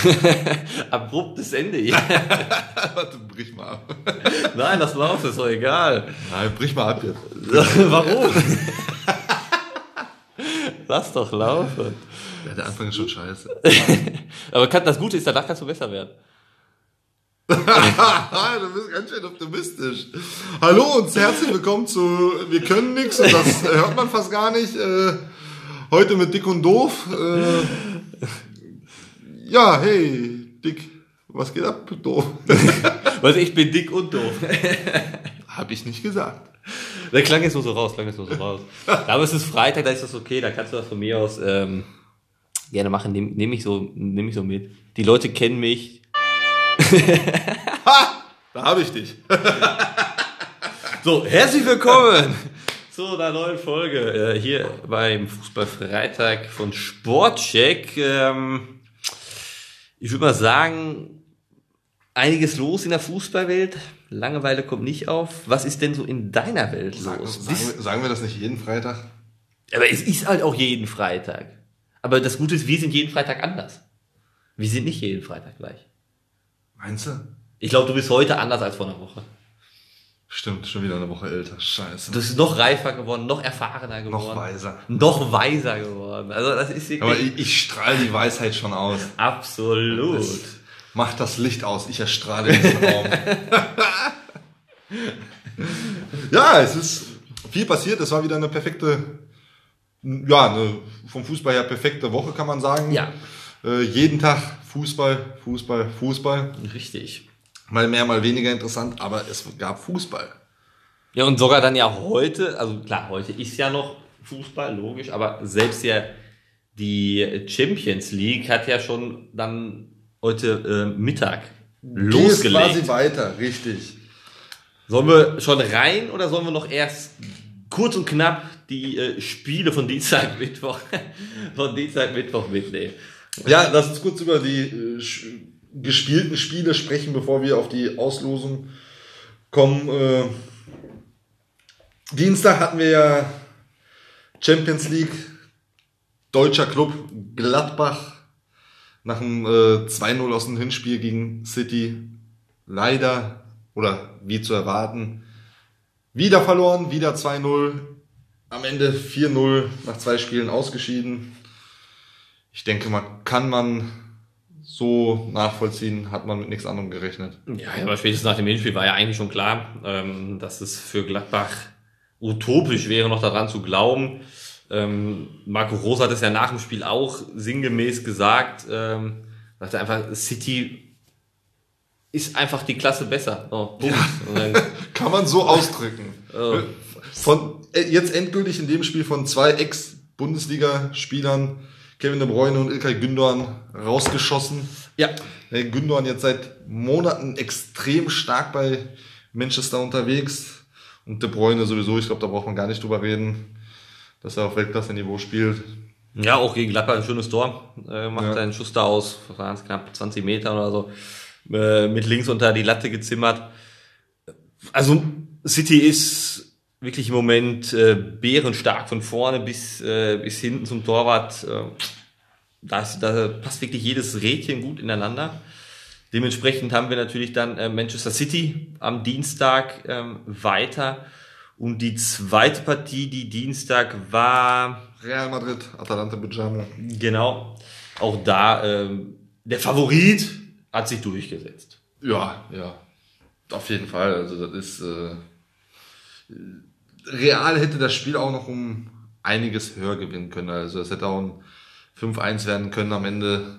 Abruptes Ende. Warte, brich mal ab. Nein, das läuft, ist doch egal. Nein, brich mal ab jetzt. Warum? Lass doch laufen. Ja, der Anfang ist schon scheiße. Aber kann, das Gute ist, danach kannst du besser werden. du bist ganz schön optimistisch. Hallo und herzlich willkommen zu Wir können nix und das hört man fast gar nicht. Äh, heute mit Dick und Doof. Äh, ja, hey, Dick, was geht ab, Doof? Weil ich bin dick und doof. Hab ich nicht gesagt. Der klang jetzt nur so raus, klang jetzt nur so raus. Aber es ist Freitag, da ist das okay, da kannst du das von mir aus ähm, gerne machen. Nehme nehm ich, so, nehm ich so mit. Die Leute kennen mich. Da habe ich dich. So, herzlich willkommen zu einer neuen Folge äh, hier beim Fußballfreitag von Sportcheck. Ähm, ich würde mal sagen, einiges los in der Fußballwelt. Langeweile kommt nicht auf. Was ist denn so in deiner Welt Sagen, los? sagen, wir- sagen wir das nicht jeden Freitag? Aber es ist halt auch jeden Freitag. Aber das Gute ist, wir sind jeden Freitag anders. Wir sind nicht jeden Freitag gleich. Meinst du? Ich glaube, du bist heute anders als vor einer Woche. Stimmt, schon wieder eine Woche älter. Scheiße. Du bist noch reifer geworden, noch erfahrener geworden. Noch weiser. Noch weiser geworden. Also das ist wirklich Aber ich, ich strahle die Weisheit schon aus. absolut. Das macht das Licht aus, ich erstrahle diesen Raum. ja, es ist viel passiert. Es war wieder eine perfekte, ja, eine vom Fußball her perfekte Woche, kann man sagen. Ja. Äh, jeden Tag Fußball, Fußball, Fußball. Richtig. Mal mehr, mal weniger interessant, aber es gab Fußball. Ja, und sogar dann ja heute, also klar, heute ist ja noch Fußball, logisch, aber selbst ja die Champions League hat ja schon dann heute äh, Mittag Geht quasi losgelegt. weiter, richtig. Sollen wir schon rein oder sollen wir noch erst kurz und knapp die äh, Spiele von Dienstag, Mittwoch, von Dienstag, Mittwoch mitnehmen? Ja, lass uns kurz über die äh, gespielten Spiele sprechen, bevor wir auf die Auslosung kommen. Äh, Dienstag hatten wir ja Champions League, deutscher Club Gladbach nach dem äh, 2-0 aus dem Hinspiel gegen City leider oder wie zu erwarten wieder verloren, wieder 2-0, am Ende 4-0 nach zwei Spielen ausgeschieden. Ich denke mal, kann man so nachvollziehen, hat man mit nichts anderem gerechnet. Ja, aber spätestens nach dem Hinspiel war ja eigentlich schon klar, ähm, dass es für Gladbach utopisch wäre, noch daran zu glauben. Ähm, Marco Rose hat es ja nach dem Spiel auch sinngemäß gesagt, ähm, sagte einfach, City ist einfach die Klasse besser. Oh. Und dann, Kann man so ausdrücken. Oh. Von, äh, jetzt endgültig in dem Spiel von zwei Ex-Bundesliga-Spielern, Kevin De Bruyne und Ilkay Gündoğan, rausgeschossen. ja, Gündoğan jetzt seit Monaten extrem stark bei Manchester unterwegs. Und De Bruyne sowieso, ich glaube, da braucht man gar nicht drüber reden, dass er auf Weltklasse-Niveau spielt. Ja, auch gegen Gladbach ein schönes Tor. Äh, macht Ja. einen Schuss da aus, es, knapp 20 Meter oder so, äh, mit links unter die Latte gezimmert. Also City ist wirklich im Moment äh, bärenstark von vorne bis, äh, bis hinten zum Torwart. Äh, das, da passt wirklich jedes Rädchen gut ineinander. Dementsprechend haben wir natürlich dann äh, Manchester City am Dienstag ähm, weiter. Und die zweite Partie, die Dienstag war Real Madrid, Atalanta Bijamo. Genau. Auch da, ähm, der Favorit hat sich durchgesetzt. Ja, ja. Auf jeden Fall. Also das ist äh, Real hätte das Spiel auch noch um einiges höher gewinnen können. Also es hätte auch ein 5-1 werden können am Ende.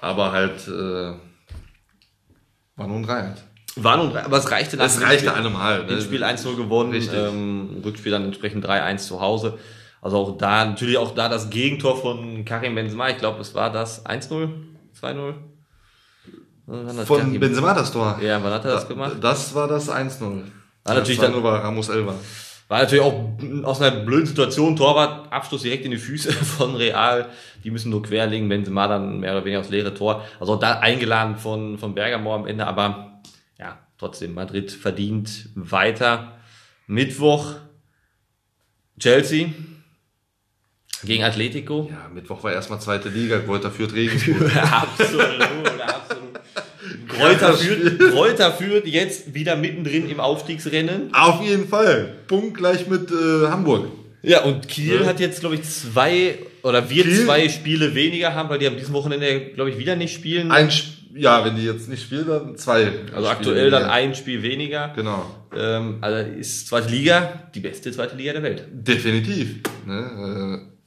Aber halt äh, war nur ein 3 halt. War nun, aber es reichte nach Das dem reichte Spiel- allemal. Ne? Im Spiel 1-0 gewonnen, Richtig. ähm, Rückspiel dann entsprechend 3-1 zu Hause. Also auch da, natürlich auch da das Gegentor von Karim Benzema. Ich glaube, es war das 1-0, 2-0. Wann hat Von Karim- Benzema das Tor. Ja, wann hat er das gemacht? Das war das 1-0. War natürlich dann- war Ramos Elva. War natürlich auch aus einer blöden Situation, Torwart, Abschluss direkt in die Füße von Real. Die müssen nur querlegen, Benzema dann mehr oder weniger aufs leere Tor. Also auch da eingeladen von, von Bergamo am Ende, aber ja, trotzdem, Madrid verdient weiter. Mittwoch, Chelsea. Gegen Atletico. Ja, Mittwoch war erstmal zweite Liga, Kräuter führt Regensburg. absolut, absolut. Kräuter führt, Kräuter führt jetzt wieder mittendrin im Aufstiegsrennen. Auf jeden Fall. Punkt gleich mit äh, Hamburg. Ja, und Kiel Ja. hat jetzt, glaube ich, zwei oder wird Kiel? zwei Spiele weniger haben, weil die am diesem Wochenende, glaube ich, wieder nicht spielen. Ein, ja, wenn die jetzt nicht spielen, dann zwei. also Spiele aktuell dann weniger. ein Spiel weniger. Genau. Ähm, also ist zweite Liga die beste zweite Liga der Welt. Definitiv. Ne? Äh,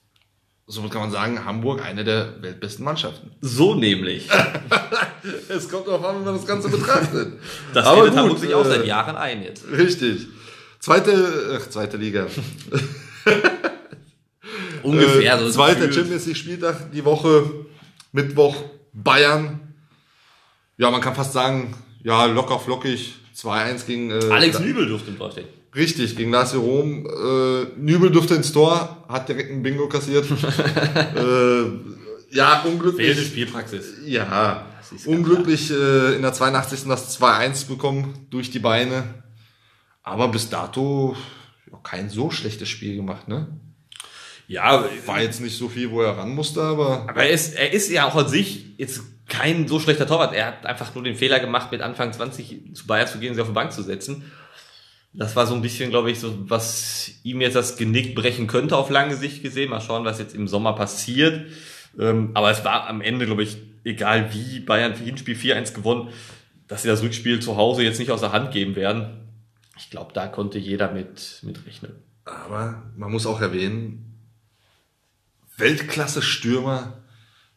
so kann man sagen, Hamburg eine der weltbesten Mannschaften. So nämlich. Es kommt darauf an, wie man das Ganze betrachtet. Das Aber gut, Hamburg sich auch äh, seit Jahren ein jetzt. Richtig. Zweite, ach, zweite Liga. Ungefähr Äh, so. zweiter gefühlt. Champions League Spieltag die Woche. Mittwoch Bayern. Ja, man kann fast sagen, ja, locker flockig. 2-1 gegen, äh, Alex Nübel durfte im Tor stehen. Richtig, gegen Lazio Rom. Äh, Nübel durfte ins Tor, hat direkt ein Bingo kassiert. äh, ja, unglücklich. Fehlende Spielpraxis. Ja, unglücklich äh, in der 82. das 2-1 bekommen durch die Beine. Aber bis dato ja, kein so schlechtes Spiel gemacht, ne? Ja, War jetzt nicht so viel, wo er ran musste, aber aber er ist, er ist ja auch an sich jetzt kein so schlechter Torwart. Er hat einfach nur den Fehler gemacht, mit Anfang 20 zu Bayern zu gehen und sie auf die Bank zu setzen. Das war so ein bisschen, glaube ich, so, was ihm jetzt das Genick brechen könnte auf lange Sicht gesehen. Mal schauen, was jetzt im Sommer passiert. Ähm, aber es war am Ende, glaube ich, egal wie Bayern für Hinspiel 4-1 gewonnen, dass sie das Rückspiel zu Hause jetzt nicht aus der Hand geben werden. Ich glaube, da konnte jeder mit, mit rechnen. Aber man muss auch erwähnen, Weltklasse-Stürmer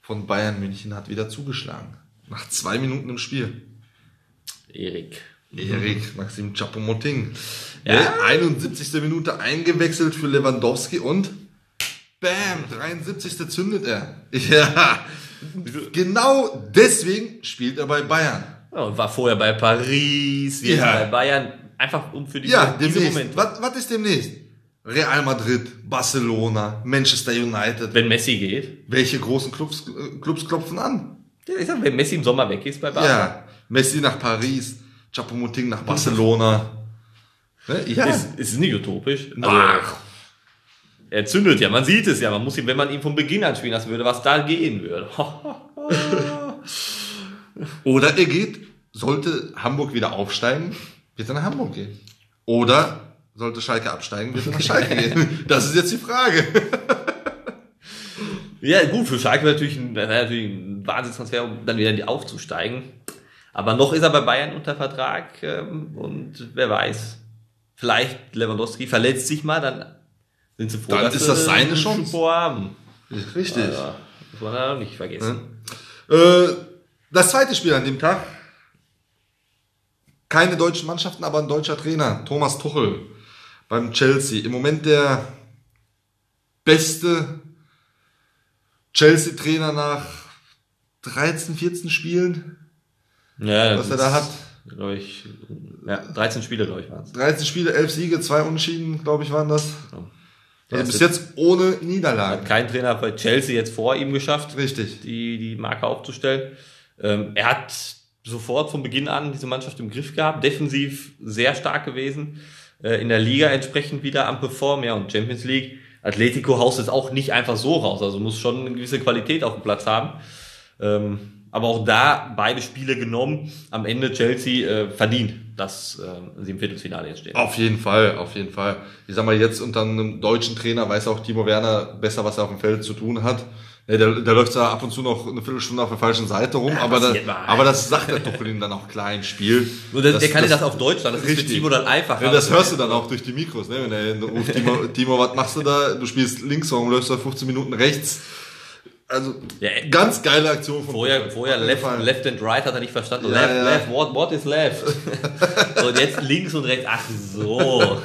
von Bayern München hat wieder zugeschlagen. Nach zwei Minuten im Spiel. Erik. Erik Maxim Choupo-Moting. Ja. Ja. 71. Minute eingewechselt für Lewandowski und bam, 73. zündet er. Ja. Genau deswegen spielt er bei Bayern. Ja, und war vorher bei Paris, jetzt Ja. bei Bayern. Einfach um für diese, Ja, diese. Momente. Was, was ist demnächst? Real Madrid, Barcelona, Manchester United. Wenn Messi geht. Welche großen Clubs, äh, Clubs klopfen an? Ja, ich sag, wenn Messi im Sommer weg ist bei Bayern. Ja, Messi nach Paris, Choupo-Moting nach Barcelona. Ne? Ja, Ist, ist nicht utopisch. Also, Ach. er zündet ja, man sieht es ja. Man muss ihn, wenn man ihn von Beginn an spielen lassen würde, was da gehen würde. Oder er geht, sollte Hamburg wieder aufsteigen, wird er nach Hamburg gehen. Oder sollte Schalke absteigen, wird er nach Schalke gehen. Das ist jetzt die Frage. ja, gut, für Schalke wäre natürlich ein, wäre natürlich ein Wahnsinnstransfer, um dann wieder aufzusteigen. Aber noch ist er bei Bayern unter Vertrag ähm, und wer weiß, vielleicht Lewandowski verletzt sich mal, dann sind sie froh, Dann dass ist das seine Chance. Haben. Richtig. Ja, muss man auch nicht vergessen. Äh, das zweite Spiel an dem Tag. Keine deutschen Mannschaften, aber ein deutscher Trainer, Thomas Tuchel beim Chelsea. Im Moment der beste Chelsea-Trainer nach 13, 14 Spielen, Ja, was er da hat. Glaube ich, ja, 13 Spiele, glaube ich, waren es. 13 Spiele, 11 Siege, 2 Unentschieden, glaube ich, waren das. Ja, Also bis jetzt ohne Hat Niederlagen. kein Trainer bei Chelsea jetzt vor ihm geschafft, Richtig. die, die Marke aufzustellen. Ähm, er hat sofort von Beginn an diese Mannschaft im Griff gehabt, defensiv sehr stark gewesen, äh, in der Liga entsprechend wieder am Perform, ja, und Champions League. Atletico haust es auch nicht einfach so raus, also muss schon eine gewisse Qualität auf dem Platz haben. Ähm, aber auch da beide Spiele genommen, am Ende Chelsea äh, verdient, dass äh, sie im Viertelfinale jetzt stehen. Auf jeden Fall, auf jeden Fall. Ich sag mal, jetzt unter einem deutschen Trainer weiß auch Timo Werner besser, was er auf dem Feld zu tun hat. Ja, der, der läuft da ab und zu noch eine Viertelstunde auf der falschen Seite rum, aber, da, passiert mal. aber das sagt der Tuchel ihm dann auch klar im Spiel. Nur der, der kann dir das auf Deutsch sagen, das ist für richtig. Timo dann einfacher. Ja, das hörst du dann auch durch die Mikros, ne? Wenn er ruft, Timo, Timo, was machst du da? Du spielst links, warum läufst du da 15 Minuten rechts? Also, Ja, ganz geile Aktion von Vorher, vorher left, left and right hat er nicht verstanden. Ja, left, ja. left, what, what is left? und jetzt links und rechts. Ach so.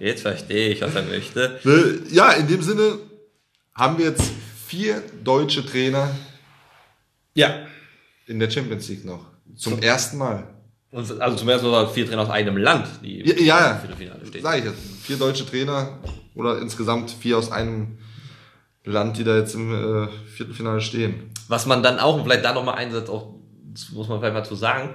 Jetzt verstehe ich, was er möchte. Ne? Ja, in dem Sinne haben wir jetzt vier deutsche Trainer Ja. in der Champions League noch. Zum ersten Mal. Also zum ersten Mal vier Trainer aus einem Land, die Ja, ja, im Viertelfinale stehen. sag ich jetzt. Vier deutsche Trainer oder insgesamt vier aus einem Land, die da jetzt im äh, Viertelfinale stehen. Was man dann auch, und vielleicht da nochmal einen Satz auch, muss man vielleicht mal zu sagen,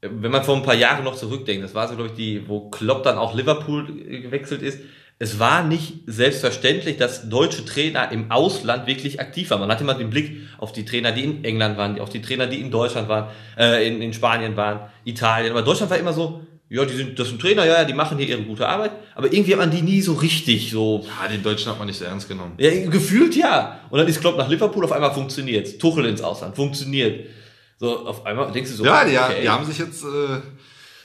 wenn man vor ein paar Jahren noch zurückdenkt, das war so, glaube ich, die, wo Klopp dann auch Liverpool gewechselt ist, es war nicht selbstverständlich, dass deutsche Trainer im Ausland wirklich aktiv waren. Man hatte immer den Blick auf die Trainer, die in England waren, auf die Trainer, die in Deutschland waren, äh, in, in Spanien waren, Italien. Aber Deutschland war immer so, ja, die sind, das sind Trainer, ja, ja, die machen hier ihre gute Arbeit, aber irgendwie hat man die nie so richtig so. Ja, den Deutschen hat man nicht so ernst genommen. Ja, gefühlt ja. Und dann ist Klopp nach Liverpool, auf einmal funktioniert. Tuchel ins Ausland, funktioniert. So, auf einmal denkst du so, Ja, die, okay. die haben sich jetzt, äh,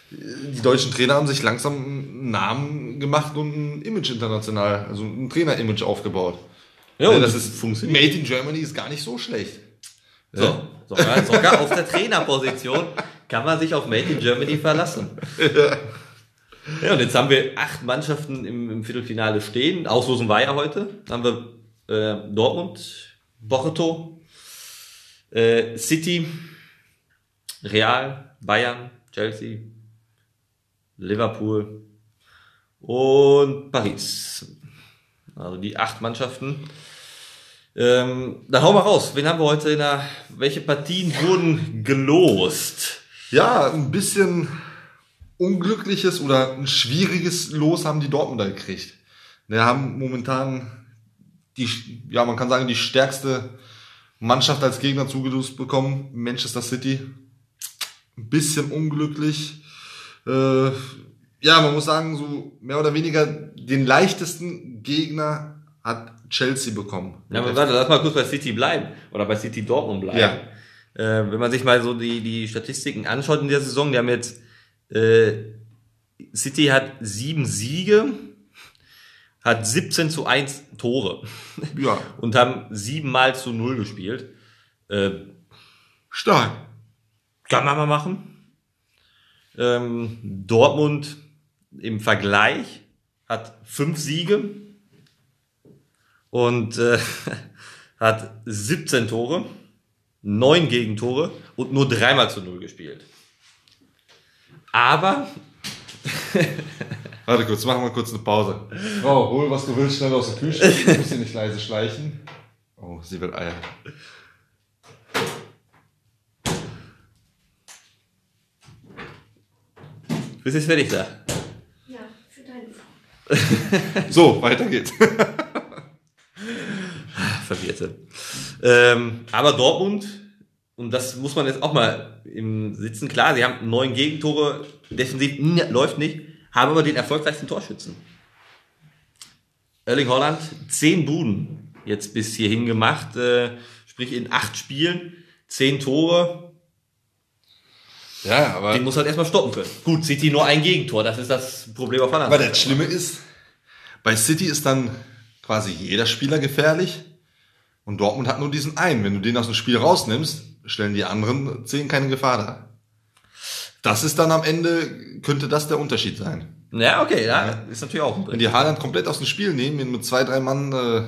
die deutschen Trainer haben sich langsam einen Namen gemacht und ein Image international, also ein Trainer-Image aufgebaut. Ja, und das ist funktioniert. Made in Germany ist gar nicht so schlecht. So, Ja. sogar, sogar auf der Trainerposition kann man sich auf Made in Germany verlassen. Ja, und jetzt haben wir acht Mannschaften im, im Viertelfinale stehen. Auslosen war ja heute. Dann haben wir äh, Dortmund, Porto, äh, City, Real, Bayern, Chelsea, Liverpool und Paris. Also die acht Mannschaften. Ähm, dann hau mal raus. Wen haben wir heute in der, welche Partien wurden gelost? Ja, ein bisschen unglückliches oder ein schwieriges Los haben die Dortmunder gekriegt. Wir haben momentan die, ja, man kann sagen, die stärkste Mannschaft als Gegner zugelost bekommen, Manchester City. Ein bisschen unglücklich. Äh, ja, man muss sagen, so mehr oder weniger den leichtesten Gegner hat Chelsea bekommen. Ja, aber warte, lass mal kurz bei City bleiben. Oder bei City Dortmund bleiben. Ja. Äh, wenn man sich mal so die, die Statistiken anschaut in der Saison, die haben jetzt, äh, City hat sieben Siege, hat 17 zu 1 Tore Ja, und haben siebenmal zu null gespielt. Äh, stark. kann man mal machen. Ähm, Dortmund im Vergleich hat fünf Siege und äh, hat 17 Tore, neun Gegentore und nur dreimal zu null gespielt. Aber Warte kurz, machen wir kurz eine Pause. Frau, hol, was du willst, schnell aus der Küche. Ich muss hier nicht leise schleichen. Oh, sie will Eier. bist jetzt fertig da. Ja, für deine Frau. So, weiter geht's. Verwirrte. Ähm, aber Dortmund, und das muss man jetzt auch mal im Sitzen, klar, sie haben neun Gegentore, defensiv n- läuft nicht, haben aber den erfolgreichsten Torschützen. Erling Holland, zehn Buden jetzt bis hierhin gemacht, äh, sprich in acht Spielen, zehn Tore, Ja, aber, den muss halt erstmal stoppen können. Gut, City nur ein Gegentor, das ist das Problem auf der aber anderen das Schlimme ist, bei City ist dann quasi jeder Spieler gefährlich und Dortmund hat nur diesen einen. Wenn du den aus dem Spiel rausnimmst, stellen die anderen zehn keine Gefahr dar. Das ist dann am Ende, könnte das der Unterschied sein. Ja, okay, ja, ist natürlich auch ein Wenn die Haaland komplett aus dem Spiel nehmen, ihn mit zwei, drei Mann äh,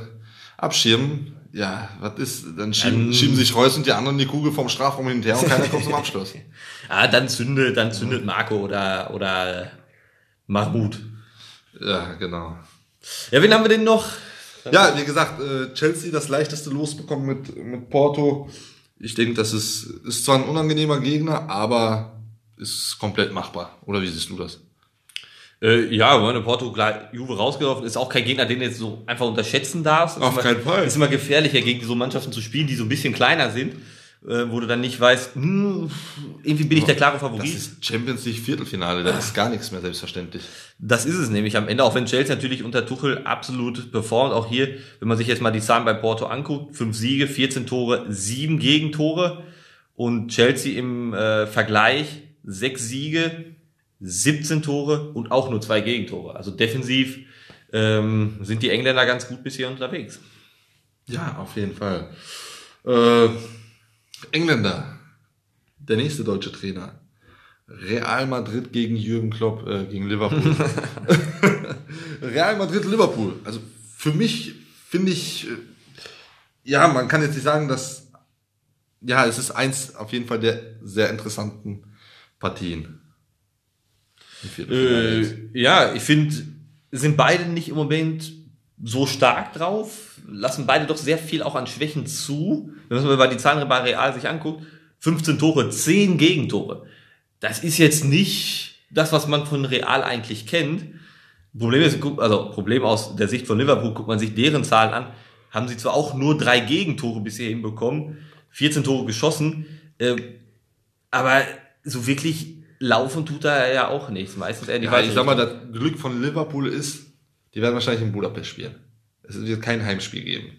abschirmen, ja, was ist, dann schieben, Ähm. schieben sich Reus und die anderen die Kugel vom Strafraum hinterher und keiner kommt zum Abschluss. Ah, dann zündet, dann zündet Marco oder, oder Mahmoud. Ja, genau. Ja, wen haben wir denn noch? Ja, wie gesagt, äh, Chelsea das leichteste losbekommen mit, mit Porto. Ich denke, das ist, ist zwar ein unangenehmer Gegner, aber ist komplett machbar. Oder wie siehst du das? Äh, ja, wenn Porto klar Juve rausgelaufen ist, auch kein Gegner, den du jetzt so einfach unterschätzen darfst. Auf immer, keinen Fall. Ist immer gefährlicher, gegen so Mannschaften zu spielen, die so ein bisschen kleiner sind, äh, wo du dann nicht weißt, hm, irgendwie bin ich der klare Das Favorit. ist Champions League Viertelfinale, da ist gar nichts mehr selbstverständlich. Das ist es nämlich am Ende, auch wenn Chelsea natürlich unter Tuchel absolut performt. Auch hier, wenn man sich jetzt mal die Zahlen bei Porto anguckt, fünf Siege, 14 Tore, sieben Gegentore und Chelsea im äh, Vergleich sechs Siege, 17 Tore und auch nur zwei Gegentore. Also defensiv ähm, sind die Engländer ganz gut bis hier unterwegs. Ja, auf jeden Fall. Äh, Engländer, der nächste deutsche Trainer. Real Madrid gegen Jürgen Klopp, äh, gegen Liverpool. Real Madrid, Liverpool. Also für mich finde ich, äh, ja, man kann jetzt nicht sagen, dass, ja, es ist eins auf jeden Fall der sehr interessanten Partien. Äh, ja, ich finde, sind beide nicht im Moment so stark drauf, lassen beide doch sehr viel auch an Schwächen zu. Wenn man mal die Zahlen bei Real sich anguckt, 15 Tore, 10 Gegentore. Das ist jetzt nicht das, was man von Real eigentlich kennt. Problem ist, also Problem aus der Sicht von Liverpool, guckt man sich deren Zahlen an, haben sie zwar auch nur drei Gegentore bisher hinbekommen, 14 Tore geschossen, äh, aber so wirklich laufen tut er ja auch nichts. Meistens eher die Ja, ich sag mal, das Glück von Liverpool ist, die werden wahrscheinlich in Budapest spielen. Es wird kein Heimspiel geben.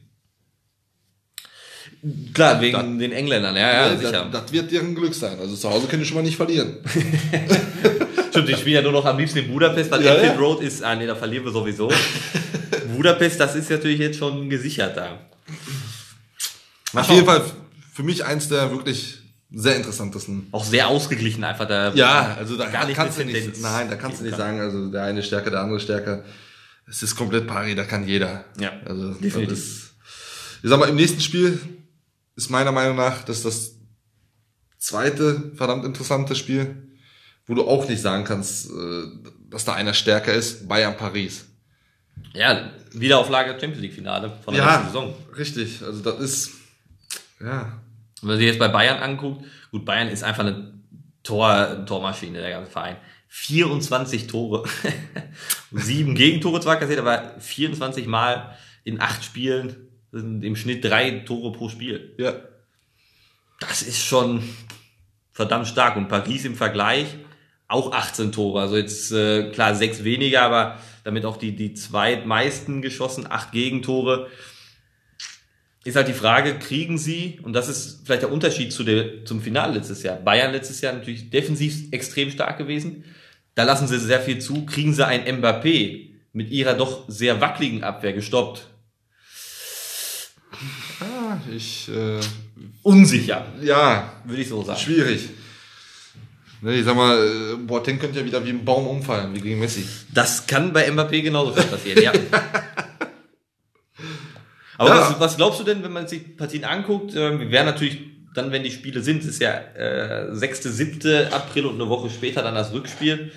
Klar, wegen den Engländern, ja, ja, das, sicher. das wird deren Glück sein. Also zu Hause können die schon mal nicht verlieren. Stimmt, ich spiele ja nur noch am liebsten in Budapest, weil Ja, Anfield ja. Road ist, ah nee, da verlieren wir sowieso. Budapest, das ist natürlich jetzt schon gesichert da. Mal Auf jeden Fall für mich eins der wirklich sehr interessantesten. Auch sehr ausgeglichen einfach da. Ja, also da Gar nicht kannst du nicht, nein, da kannst du nicht geben sagen, also der eine stärker, der andere stärker. Es ist komplett pari, da kann jeder. Ja, also das definitiv. ist, ich sag mal, im nächsten Spiel ist meiner Meinung nach das das zweite verdammt interessante Spiel, wo du auch nicht sagen kannst, äh, dass da einer stärker ist, Bayern Paris. Ja, Wiederauflage Champions League Finale von der letzten Saison. richtig. Also das ist, ja, Wenn man sich jetzt bei Bayern anguckt, gut, Bayern ist einfach eine Tor, Tormaschine, der ganze Verein. 24 Tore. Sieben Gegentore zwar kassiert, aber 24 Mal in acht Spielen sind im Schnitt drei Tore pro Spiel. ja, Das ist schon verdammt stark. Und Paris im Vergleich auch 18 Tore. Also jetzt äh, klar sechs weniger, aber damit auch die, die zweitmeisten geschossen, acht Gegentore. Ist halt die Frage, kriegen sie, und das ist vielleicht der Unterschied zu der, zum Finale letztes Jahr. Bayern letztes Jahr natürlich defensiv extrem stark gewesen. Da lassen sie sehr viel zu. Kriegen sie ein Mbappé mit ihrer doch sehr wackeligen Abwehr gestoppt? ah, ich, äh, Unsicher, ja, würde ich so sagen. Schwierig. Ne, ich sag mal, äh, Boateng könnte ja wieder wie ein Baum umfallen, wie gegen Messi. Das kann bei Mbappé genauso passieren, ja. Aber Ja. was, was glaubst du denn, wenn man sich Partien anguckt? Ähm, Wir werden natürlich dann, wenn die Spiele sind, ist ja äh, 6., 7. April und eine Woche später dann das Rückspiel.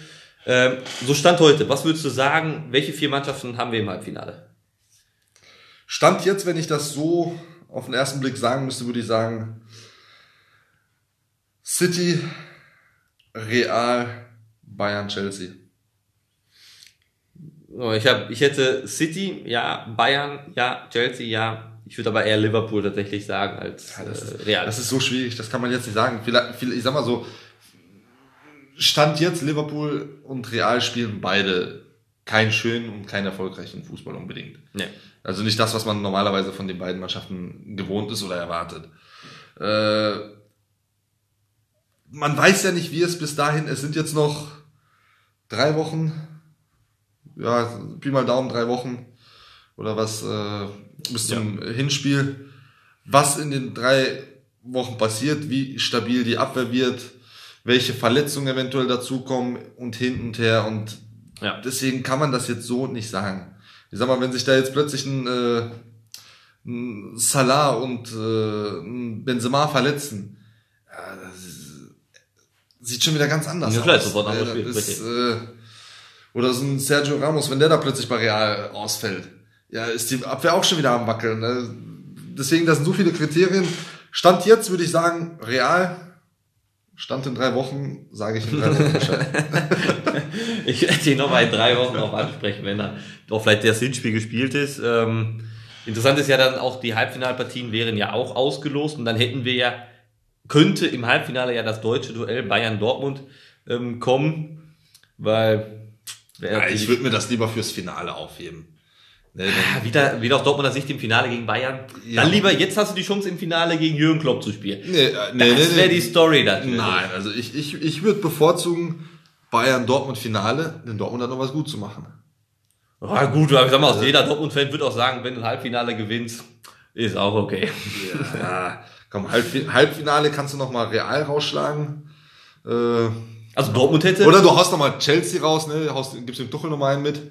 Ähm, so Stand heute, was würdest du sagen, welche vier Mannschaften haben wir im Halbfinale? Stand jetzt, wenn ich das so auf den ersten Blick sagen müsste, würde ich sagen, City, Real, Bayern, Chelsea. Ich, hab, ich hätte City, ja, Bayern, ja, Chelsea, ja. Ich würde aber eher Liverpool tatsächlich sagen als das äh, Real. Das ist so schwierig, das kann man jetzt nicht sagen. Vielleicht, ich sag mal so, Stand jetzt, Liverpool und Real spielen beide keinen schönen und keinen erfolgreichen Fußball unbedingt. nee. Also nicht das, was man normalerweise von den beiden Mannschaften gewohnt ist oder erwartet. Äh, man weiß ja nicht, wie es bis dahin, es sind jetzt noch drei Wochen, ja, Pi mal Daumen, drei Wochen oder was, äh, bis zum Hinspiel. Was in den drei Wochen passiert, wie stabil die Abwehr wird, welche Verletzungen eventuell dazukommen und hin und her und Ja. deswegen kann man das jetzt so nicht sagen. Ich sag mal, wenn sich da jetzt plötzlich ein, äh, ein Salah und äh, ein Benzema verletzen, ja, das ist, sieht schon wieder ganz anders Ja, aus. sofort Äh, Spiel, ist, äh, oder so ein Sergio Ramos, wenn der da plötzlich bei Real ausfällt, ja, ist die Abwehr auch schon wieder am Wackeln. Ne? Deswegen, das sind so viele Kriterien. Stand jetzt würde ich sagen, Real. Stand in drei Wochen, sage ich in drei Wochen Bescheid. Ich werde ihn noch mal in drei Wochen noch ansprechen, wenn dann doch vielleicht das Hinspiel gespielt ist. Ähm, interessant ist ja dann auch, die Halbfinalpartien wären ja auch ausgelost und dann hätten wir ja, könnte im Halbfinale ja das deutsche Duell Bayern-Dortmund ähm, kommen, weil Ja, ich würde mir das lieber fürs Finale aufheben. Ne, Ja, dann, wieder, wieder aus Dortmunder Sicht im Finale gegen Bayern. Ja. Dann lieber, jetzt hast du die Chance im Finale gegen Jürgen Klopp zu spielen. nee, äh, nee, das wäre nee. die Story dann. Nein, also ich, ich, ich würde bevorzugen, Bayern-Dortmund-Finale, denn Dortmund hat noch was gut zu machen. Ah, gut, aber ich sag mal, aus jeder Dortmund-Fan wird auch sagen, wenn du ein Halbfinale gewinnst, ist auch okay. Ja, komm, Halbfi- Halbfinale kannst du noch mal Real rausschlagen. Äh, Also Dortmund hätte. oder du haust noch mal Chelsea raus, ne? Haust, gibst dem Tuchel noch mal einen mit.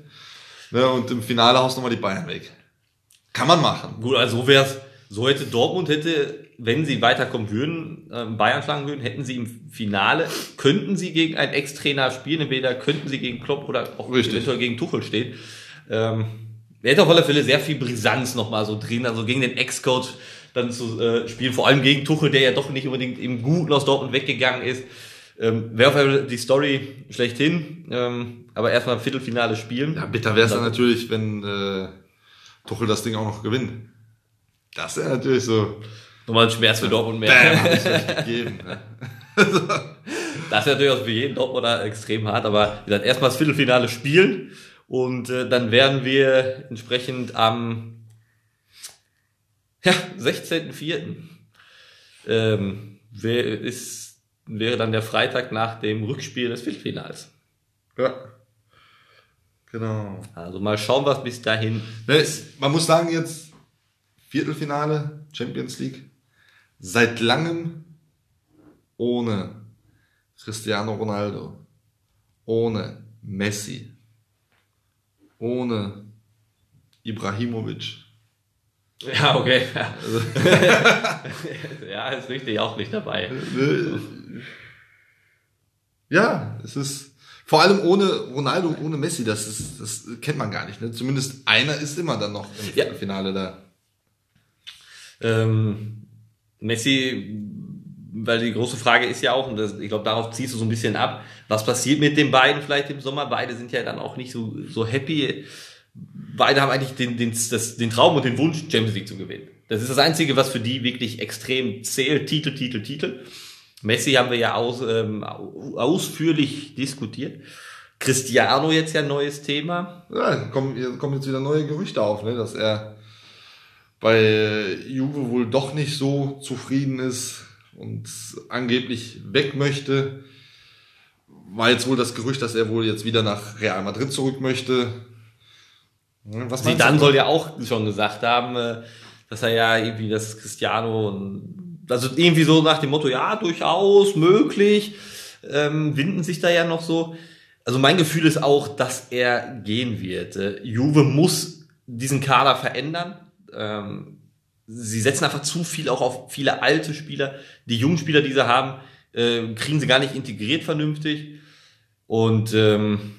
Ne? Und im Finale haust noch mal die Bayern weg. Kann man machen. Gut, also so wär's. So hätte Dortmund hätte, wenn sie weiterkommen würden, ähm, Bayern schlagen würden, hätten sie im Finale, könnten sie gegen einen Ex-Trainer spielen, entweder könnten sie gegen Klopp oder auch Richtig. eventuell gegen Tuchel stehen. Ähm, hätte auf alle Fälle sehr viel Brisanz nochmal so drin, also gegen den Ex-Coach dann zu äh, spielen, vor allem gegen Tuchel, der ja doch nicht unbedingt im Guten aus Dortmund weggegangen ist. Ähm, Wäre auf jeden Fall die Story schlechthin, ähm, aber erstmal Viertelfinale spielen. Ja, bitter wäre es dann natürlich, wenn äh, Tuchel das Ding auch noch gewinnt. Das wäre natürlich so. Nochmal ein Schmerz für Dortmund mehr. Bam, gegeben. Ne? Das ist natürlich auch für jeden Dortmunder extrem hart, aber wie gesagt, erstmal das Viertelfinale spielen und äh, dann werden wir entsprechend am ja, 16.04. Ähm, wer ist, wäre dann der Freitag nach dem Rückspiel des Viertelfinals. Ja. Genau. Also mal schauen, was bis dahin Ne, es- man muss sagen, jetzt Viertelfinale, Champions League, seit langem ohne Cristiano Ronaldo, ohne Messi, ohne Ibrahimovic. Ja, okay. Ja, ja ist richtig, auch nicht dabei. Ja, es ist vor allem ohne Ronaldo und ohne Messi, das ist, das kennt man gar nicht. Ne? Zumindest einer ist immer dann noch im Ja. Viertelfinale da. Ähm, Messi, weil die große Frage ist ja auch, und das, ich glaube, darauf ziehst du so ein bisschen ab, was passiert mit den beiden vielleicht im Sommer? Beide sind ja dann auch nicht so, so happy. Beide haben eigentlich den, den, das, den Traum und den Wunsch, Champions League zu gewinnen. Das ist das Einzige, was für die wirklich extrem zählt. Titel, Titel, Titel. Messi haben wir ja aus, ähm, au- ausführlich diskutiert. Cristiano jetzt ja neues Thema. Ja, kommen, kommen jetzt wieder neue Gerüchte auf, ne, dass er bei Juve wohl doch nicht so zufrieden ist und angeblich weg möchte. War jetzt wohl das Gerücht, dass er wohl jetzt wieder nach Real Madrid zurück möchte. Hm, Was Zidane du? soll ja auch schon gesagt haben, äh, dass er ja irgendwie das Cristiano und also irgendwie so nach dem Motto, ja, durchaus möglich, ähm, winden sich da ja noch so. Also mein Gefühl ist auch, dass er gehen wird. Äh, Juve muss diesen Kader verändern. Ähm, sie setzen einfach zu viel auch auf viele alte Spieler. Die jungen Spieler, die sie haben, äh, kriegen sie gar nicht integriert vernünftig. Und ähm,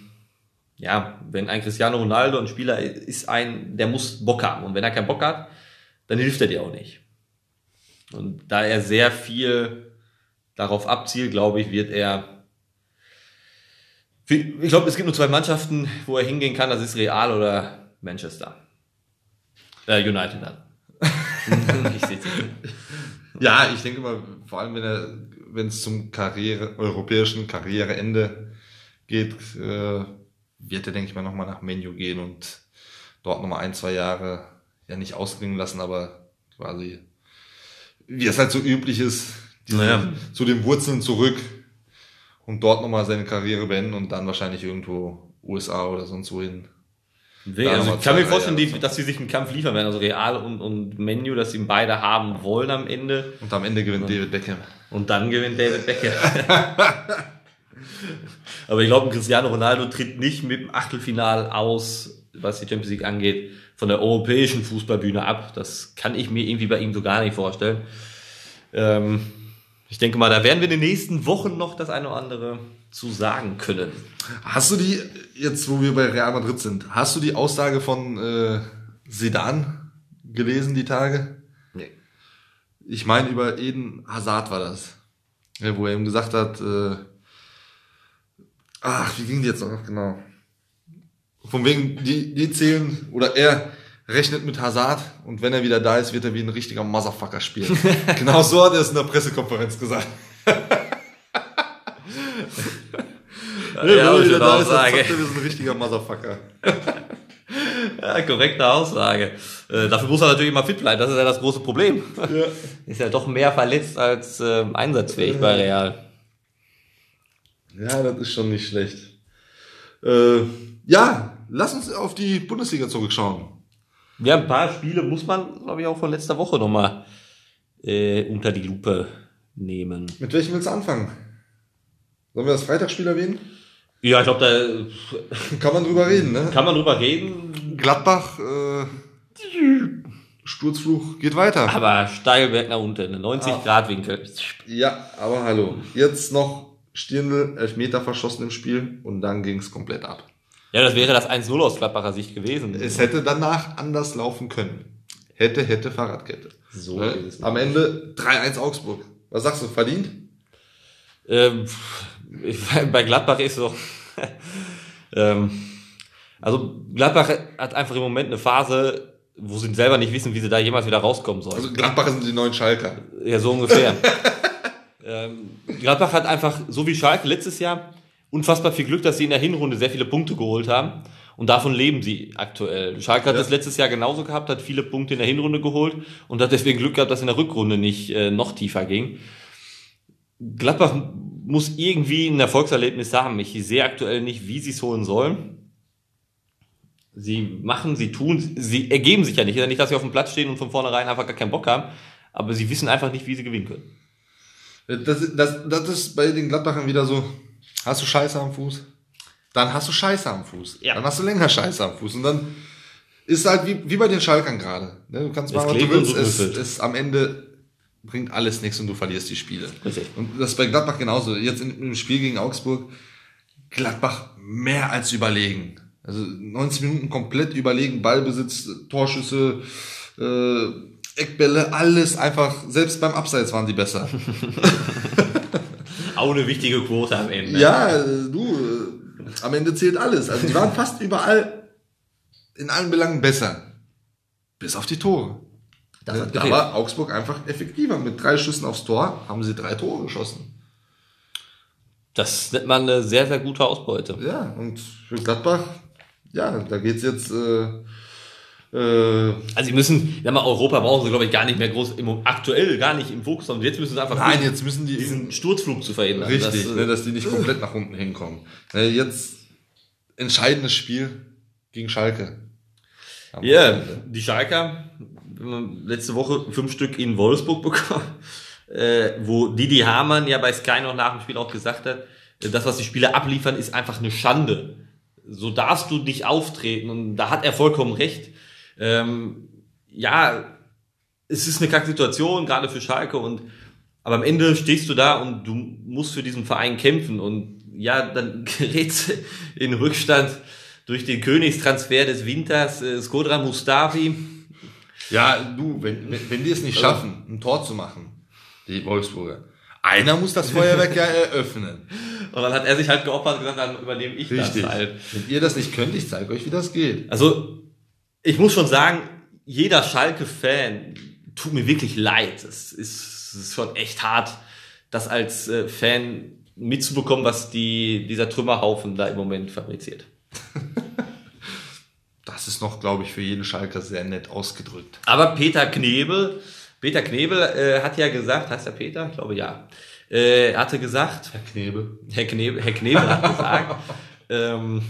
ja, wenn ein Cristiano Ronaldo ein Spieler ist, ein, der muss Bock haben. Und wenn er keinen Bock hat, dann hilft er dir auch nicht. Und da er sehr viel darauf abzielt, glaube ich, wird er. Ich glaube, es gibt nur zwei Mannschaften, wo er hingehen kann. Das ist Real oder Manchester. Äh, United dann. ich. Ja, ich denke mal, vor allem wenn er, wenn es zum Karriere, europäischen Karriereende geht, äh, wird er, denke ich mal, nochmal nach Menu gehen und dort nochmal ein, zwei Jahre ja nicht ausklingen lassen, aber quasi, wie es halt so üblich ist, Naja. zu den Wurzeln zurück und dort nochmal seine Karriere beenden und dann wahrscheinlich irgendwo USA oder sonst wohin. Nee, also ich kann mir vorstellen, die, dass sie sich einen Kampf liefern werden, also Real und, und Menu, dass sie ihn beide haben wollen am Ende. Und am Ende gewinnt David Beckham. Und dann gewinnt David Beckham. Aber ich glaube, Cristiano Ronaldo tritt nicht mit dem Achtelfinal aus, was die Champions League angeht, von der europäischen Fußballbühne ab. Das kann ich mir irgendwie bei ihm so gar nicht vorstellen. Ähm, ich denke mal, da werden wir in den nächsten Wochen noch das eine oder andere zu sagen können. Hast du die, jetzt wo wir bei Real Madrid sind, hast du die Aussage von äh, Sedan gelesen die Tage? Nee. Ich meine, über Eden Hazard war das. Wo er ihm gesagt hat, äh, ach, wie ging die jetzt noch genau? Von wegen, die, die zählen, oder er rechnet mit Hazard und wenn er wieder da ist, wird er wie ein richtiger Motherfucker spielen. genau so hat er es in der Pressekonferenz gesagt. Ja, wenn er wieder da ist, dann sagt er, wir sind ein richtiger Motherfucker. Ja, korrekte Aussage. Äh, dafür muss er natürlich immer fit bleiben. Das ist ja das große Problem. Ist ja doch mehr verletzt als ähm, einsatzfähig bei Real. Ja, das ist schon nicht schlecht. Äh, ja, lass uns auf die Bundesliga zurückschauen. Ja, ein paar Spiele muss man, glaube ich, auch von letzter Woche nochmal äh, unter die Lupe nehmen. Mit welchem willst du anfangen? Sollen wir das Freitagsspiel erwähnen? Ja, ich glaube, da Kann man drüber reden, ne? kann man drüber reden, Gladbach, äh, Sturzfluch geht weiter. aber Steilberg nach unten, eine 90-Grad-Winkel. Ja, aber hallo. Jetzt noch Stirnl, Elfmeter verschossen im Spiel und dann ging's komplett ab. Ja, das wäre das 1-0 aus Gladbacher Sicht gewesen. Es hätte danach anders laufen können. Hätte, hätte Fahrradkette. So Ne? ist es. Am Ende 3-1 Augsburg. Was sagst du, verdient? Ähm, ich, bei Gladbach ist so. ähm, also Gladbach hat einfach im Moment eine Phase, wo sie selber nicht wissen, wie sie da jemals wieder rauskommen sollen. Also Gladbach sind die neuen Schalker. Ja, so ungefähr. ähm, Gladbach hat einfach, so wie Schalke letztes Jahr, unfassbar viel Glück, dass sie in der Hinrunde sehr viele Punkte geholt haben. Und davon leben sie aktuell. Schalke hat Ja. das letztes Jahr genauso gehabt, hat viele Punkte in der Hinrunde geholt und hat deswegen Glück gehabt, dass in der Rückrunde nicht äh, noch tiefer ging. Gladbach muss irgendwie ein Erfolgserlebnis haben. Ich sehe aktuell nicht, wie sie es holen sollen. Sie machen, sie tun, sie ergeben sich ja nicht. Ist ja nicht, dass sie auf dem Platz stehen und von vornherein einfach gar keinen Bock haben. Aber sie wissen einfach nicht, wie sie gewinnen können. Das, das, das ist bei den Gladbachern wieder so, hast du Scheiße am Fuß? Dann hast du Scheiße am Fuß. Ja. Dann hast du länger Scheiße am Fuß. Und dann ist halt wie, wie bei den Schalkern gerade. Ne, Du kannst machen, was du willst. Es, es am Ende bringt alles nichts und du verlierst die Spiele. Richtig. Und das ist bei Gladbach genauso. Jetzt im Spiel gegen Augsburg, Gladbach mehr als überlegen. Also 90 Minuten komplett überlegen, Ballbesitz, Torschüsse, äh, Eckbälle, alles einfach, selbst beim Abseits waren die besser. Auch eine wichtige Quote am Ende. Ja, du, äh, am Ende zählt alles. Also die waren fast überall in allen Belangen besser. Bis auf die Tore. Das hat da gefehlt. war Augsburg einfach effektiver. Mit drei Schüssen aufs Tor haben sie drei Tore geschossen. Das nennt man eine sehr, sehr gute Ausbeute. Ja, und für Gladbach, ja, da geht's jetzt äh, Also sie müssen, ja mal Europa brauchen sie, glaube ich, gar nicht mehr groß, im, aktuell gar nicht im Fokus, sondern jetzt müssen sie einfach Nein, jetzt müssen die diesen Sturzflug zu verhindern. richtig, Das, äh, ne, dass die nicht komplett nach unten hinkommen. Ne, jetzt entscheidendes Spiel gegen Schalke. Ja, Wochenende. die Schalker, haben letzte Woche fünf Stück in Wolfsburg bekommen, äh, wo Didi Hamann ja bei Sky noch nach dem Spiel auch gesagt hat, äh, das, was die Spieler abliefern, ist einfach eine Schande. So darfst du nicht auftreten und da hat er vollkommen recht. Ähm, ja, es ist eine kacke Situation, gerade für Schalke und aber am Ende stehst du da und du musst für diesen Verein kämpfen und ja, dann gerätst in Rückstand durch den Königstransfer des Winters, äh, Skodra Mustafi. Ja, du, wenn, wenn, wenn die es nicht schaffen, ein Tor zu machen, die Wolfsburger, einer muss das Feuerwerk ja eröffnen. Und dann hat er sich halt geopfert und gesagt, dann übernehme ich Richtig. das halt. Wenn ihr das nicht könnt, ich zeige euch, wie das geht. Also, ich muss schon sagen, jeder Schalke-Fan tut mir wirklich leid. Es ist, es ist schon echt hart, das als äh, Fan mitzubekommen, was die, dieser Trümmerhaufen da im Moment fabriziert. Das ist noch, glaube ich, für jeden Schalker sehr nett ausgedrückt. Aber Peter Knebel, Peter Knebel äh, hat ja gesagt, heißt er Peter? Ich glaube ja. Äh, er hatte gesagt, Herr Knebel. Herr Knebel, Herr Knebel hat gesagt, ähm,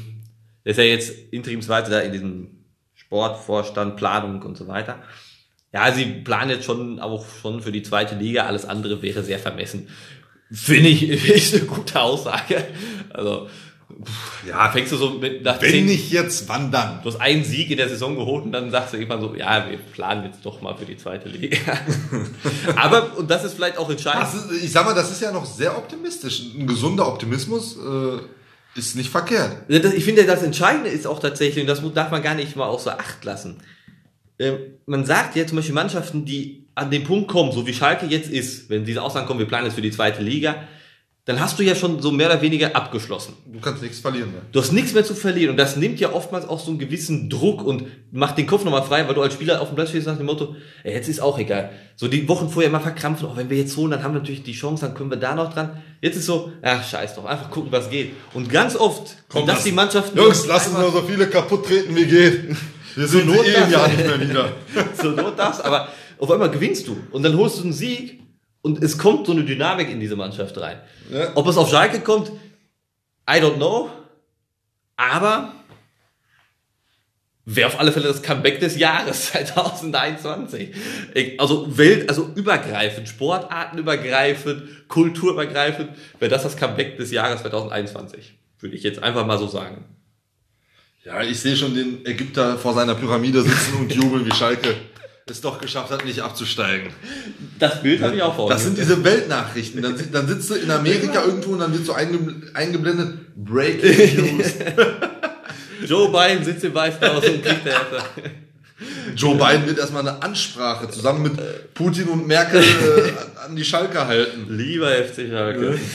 ist ja jetzt interimsweise da in diesem Sportvorstand, Planung und so weiter. Ja, sie planen jetzt schon auch schon für die zweite Liga, alles andere wäre sehr vermessen. Finde ich, ist eine gute Aussage. Also, ja, fängst du so mit nach Wenn zehn, nicht jetzt, wann dann? Du hast einen Sieg in der Saison geholt und dann sagst du irgendwann so, ja, wir planen jetzt doch mal für die zweite Liga. Aber, und das ist vielleicht auch entscheidend. Ist, ich sag mal, das ist ja noch sehr optimistisch. Ein gesunder Optimismus äh, ist nicht verkehrt. Das- Ich finde, das Entscheidende ist auch tatsächlich, und das darf man gar nicht mal außer Acht lassen. Ähm, man sagt ja zum Beispiel Mannschaften, die an den Punkt kommen, so wie Schalke jetzt ist, wenn diese Aussagen kommen, wir planen jetzt für die zweite Liga, dann hast du ja schon so mehr oder weniger abgeschlossen. Du kannst nichts verlieren mehr. Du hast nichts mehr zu verlieren und das nimmt ja oftmals auch so einen gewissen Druck und macht den Kopf nochmal frei, weil du als Spieler auf dem Platz stehst nach dem Motto, ey, jetzt ist auch egal. So die Wochen vorher immer verkrampfen, oh, wenn wir jetzt holen, dann haben wir natürlich die Chance, dann können wir da noch dran. Jetzt ist so, ach scheiß doch, einfach gucken, was geht. Und ganz oft, sind das die Mannschaften, Jungs, lass uns nur so viele kaputt treten, wie geht. Wir sind eh im Jahr nicht mehr wieder. so not das, aber auf einmal gewinnst du und dann holst du einen Sieg und es kommt so eine Dynamik in diese Mannschaft rein. Ja. Ob es auf Schalke kommt, I don't know, aber wäre auf alle Fälle das Comeback des Jahres 2021. Ich- Also Welt, also übergreifend, sportartenübergreifend, kulturübergreifend, wäre das das Comeback des Jahres 2021. Würde ich jetzt einfach mal so sagen. Ja, ich sehe schon den Ägypter vor seiner Pyramide sitzen und jubeln, wie Schalke es doch geschafft hat, nicht abzusteigen. Das Bild habe ich auch vor. Das sind diese Weltnachrichten. Dann, dann sitzt du in Amerika irgendwo und dann wird so einge- eingeblendet, Breaking News. Joe Biden sitzt im Weißen Haus und kriegt der Joe Biden wird erstmal eine Ansprache zusammen mit Putin und Merkel äh, an die Schalke halten. Lieber FC Schalke.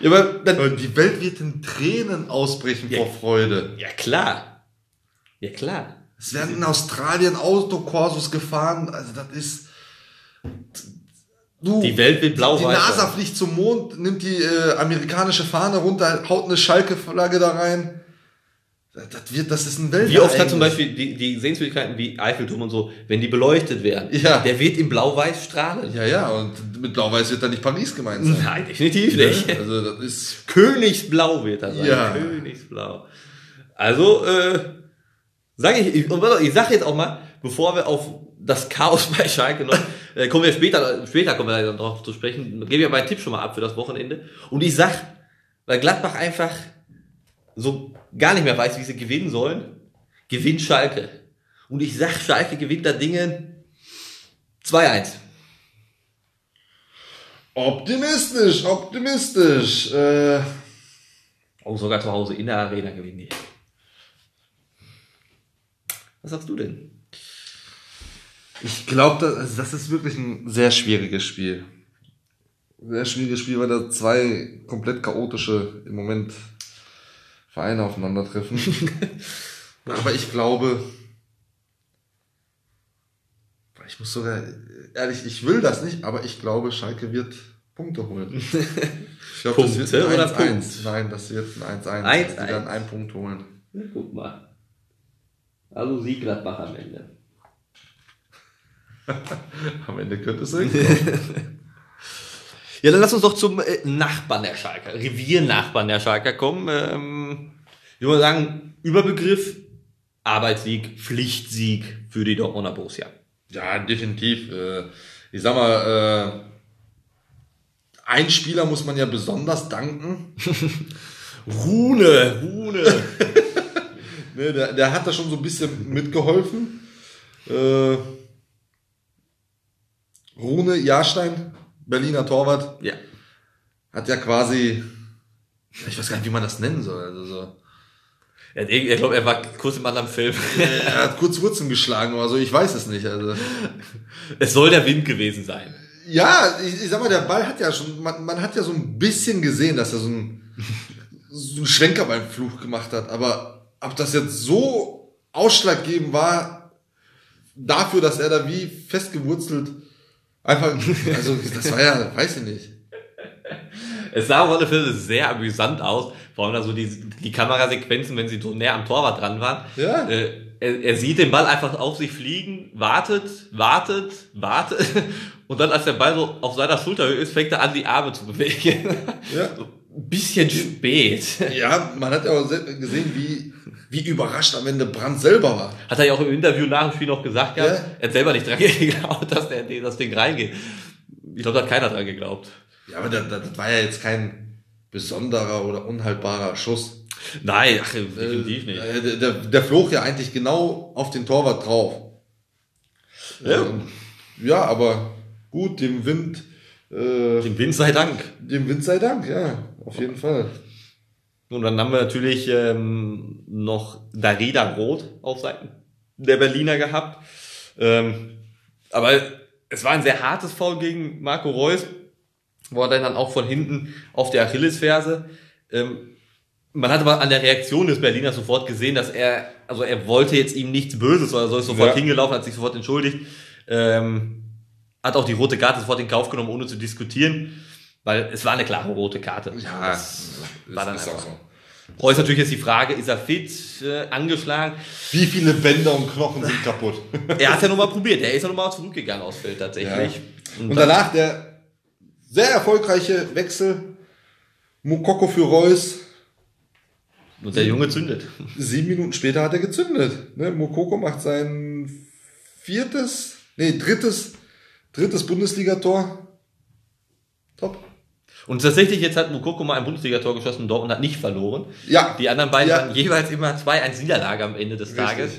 Ja, aber dann, die Welt wird in Tränen ausbrechen vor Freude. Ja, klar. Ja, klar. Es werden in Australien Autokorsos gefahren. Also das ist. Du, Die Welt wird Die blau-weiß. NASA fliegt zum Mond, nimmt die äh, amerikanische Fahne runter, haut eine Schalke-Flagge da rein. Das, wird, das ist ein Welt. Wie oft hat zum Beispiel die, die Sehenswürdigkeiten wie Eiffelturm und so, wenn die beleuchtet werden, Ja. der wird in blau-weiß strahlen. Ja, ja, und mit Blau-Weiß wird da nicht Paris gemeint sein. Nein, definitiv nicht. Also das ist. Königsblau wird das sein. Ja. Königsblau. Also, äh, sage ich, ich, ich sage jetzt auch mal, bevor wir auf das Chaos bei Schalke noch, äh, kommen wir später, später kommen wir dann drauf zu sprechen, gebe ich meinen Tipp schon mal ab für das Wochenende. Und ich sag, weil Gladbach einfach so gar nicht mehr weiß, wie sie gewinnen sollen, gewinnt Schalke. Und ich sag, Schalke gewinnt da Dinge 2-1. Optimistisch, optimistisch. Äh, Auch sogar zu Hause in der Arena gewinnen die. Was sagst du denn? ich glaube, das, also das ist wirklich ein sehr schwieriges Spiel. Sehr schwieriges Spiel, weil da zwei komplett chaotische im Moment Vereine aufeinandertreffen. Aber ich glaube, ich muss sogar, ehrlich, ich will das nicht, aber ich glaube, Schalke wird Punkte holen. Ich glaube, das wird Punkte ein oder 1-1. Punkt? Nein, das wird ein 1-1. 1-1. Die werden einen Punkt holen. Na, guck mal. Also Sieg Gladbach am Ende. Am Ende könnte es sein. Ja, dann lass uns doch zum äh, Nachbarn der Schalker, Reviernachbarn der Schalker kommen. Ähm, ich würde sagen, Überbegriff, Arbeitssieg, Pflichtsieg für die Dortmunder Borussia. Ja, definitiv. Äh, Ich sag mal, äh, ein Spieler muss man ja besonders danken. Rune, Rune. Ne, der, der hat da schon so ein bisschen mitgeholfen. Äh, Rune Jahrstein, Berliner Torwart, ja. hat ja quasi, ich weiß gar nicht, wie man das nennen soll. Also so, Er, ich glaube, er war kurz im anderen Film. er hat kurz Wurzeln geschlagen oder so, ich weiß es nicht. Also, es soll der Wind gewesen sein. ja, ich, ich sag mal, der Ball hat ja schon, man, man hat ja so ein bisschen gesehen, dass er so ein, so einen Schwenker beim Fluch gemacht hat, aber ob das jetzt so ausschlaggebend war, dafür, dass er da wie festgewurzelt einfach, also das war ja, weiß ich nicht. Es sah auf alle Fälle sehr amüsant aus. Vor allem da so die, die Kamerasequenzen, wenn sie so näher am Torwart dran waren. Ja. Äh, er, er sieht den Ball einfach auf sich fliegen, wartet, wartet, wartet. Und dann, als der Ball so auf seiner Schulterhöhe ist, fängt er an, die Arme zu bewegen. Ja. Ein bisschen spät. Ja, man hat ja auch se- gesehen, wie, wie überrascht am Ende Brandt selber war. Hat er ja auch im Interview nach dem Spiel noch gesagt, ja. Ja. er hat selber nicht dran geglaubt, dass der, das Ding reingeht. Ich glaube, da hat keiner dran geglaubt. Ja, aber das, das war ja jetzt kein besonderer oder unhaltbarer Schuss. Nein, ach, definitiv nicht. Äh, Der, der, der flog ja eigentlich genau auf den Torwart drauf. Ja. Ähm, ja, aber gut, dem Wind, äh, Dem Wind sei Dank. dem Wind sei Dank, ja, auf jeden Fall. Und dann haben wir natürlich ähm, noch Darida Roth auf Seiten der Berliner gehabt. Ähm, aber es war ein sehr hartes Foul gegen Marco Reus, wo er dann auch von hinten auf der Achillesferse. Ähm, man hat aber an der Reaktion des Berliners sofort gesehen, dass er, also er wollte jetzt ihm nichts Böses, sondern er ist sofort Ja. hingelaufen, hat sich sofort entschuldigt. Ähm, hat auch die rote Karte sofort in Kauf genommen, ohne zu diskutieren, weil es war eine klare rote Karte. Ja, das war dann ist einfach. auch so. Reus natürlich jetzt die Frage, ist er fit, äh, angeschlagen? Wie viele Bänder und Knochen sind kaputt? Er hat ja nochmal probiert, er ist ja nochmal zurückgegangen aus Feld tatsächlich. Und danach der sehr erfolgreiche Wechsel. Mukoko für Reus. und der Junge zündet. Sieben Minuten später hat er gezündet. Ne? Mukoko macht sein viertes, nee, drittes, drittes Bundesligator. Und tatsächlich, jetzt hat Mukoko mal ein Bundesligator geschossen und Dortmund hat nicht verloren. Ja. Die anderen beiden Ja. hatten jeweils immer 2-1 Niederlage am Ende des Richtig. Tages.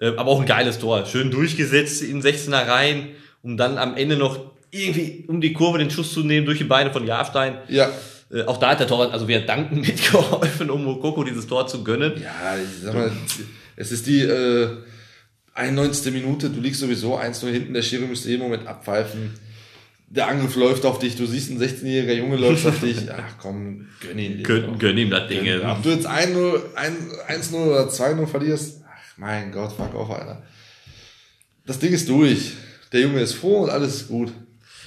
Äh, aber auch ein geiles Tor. Schön durchgesetzt in 16er Reihen, um dann am Ende noch irgendwie um die Kurve den Schuss zu nehmen durch die Beine von Jahrstein. Ja. Äh, auch da hat der Torwart, also wir danken mitgeholfen, um Mukoko dieses Tor zu gönnen. Ja, ich sag mal, Es ist die äh, 91. Minute, du liegst sowieso 1 nur hinten, der Schiri müsste jeden Moment abpfeifen. Der Angriff läuft auf dich, du siehst, ein 16-jähriger Junge läuft auf dich. Ach komm, gönn ihn. Gönn, gönn ihm das Ding. Ja, ob du jetzt 1-0 1-0 oder 2-0 verlierst, ach mein Gott, fuck off, Alter. Das Ding ist durch. Der Junge ist froh und alles ist gut.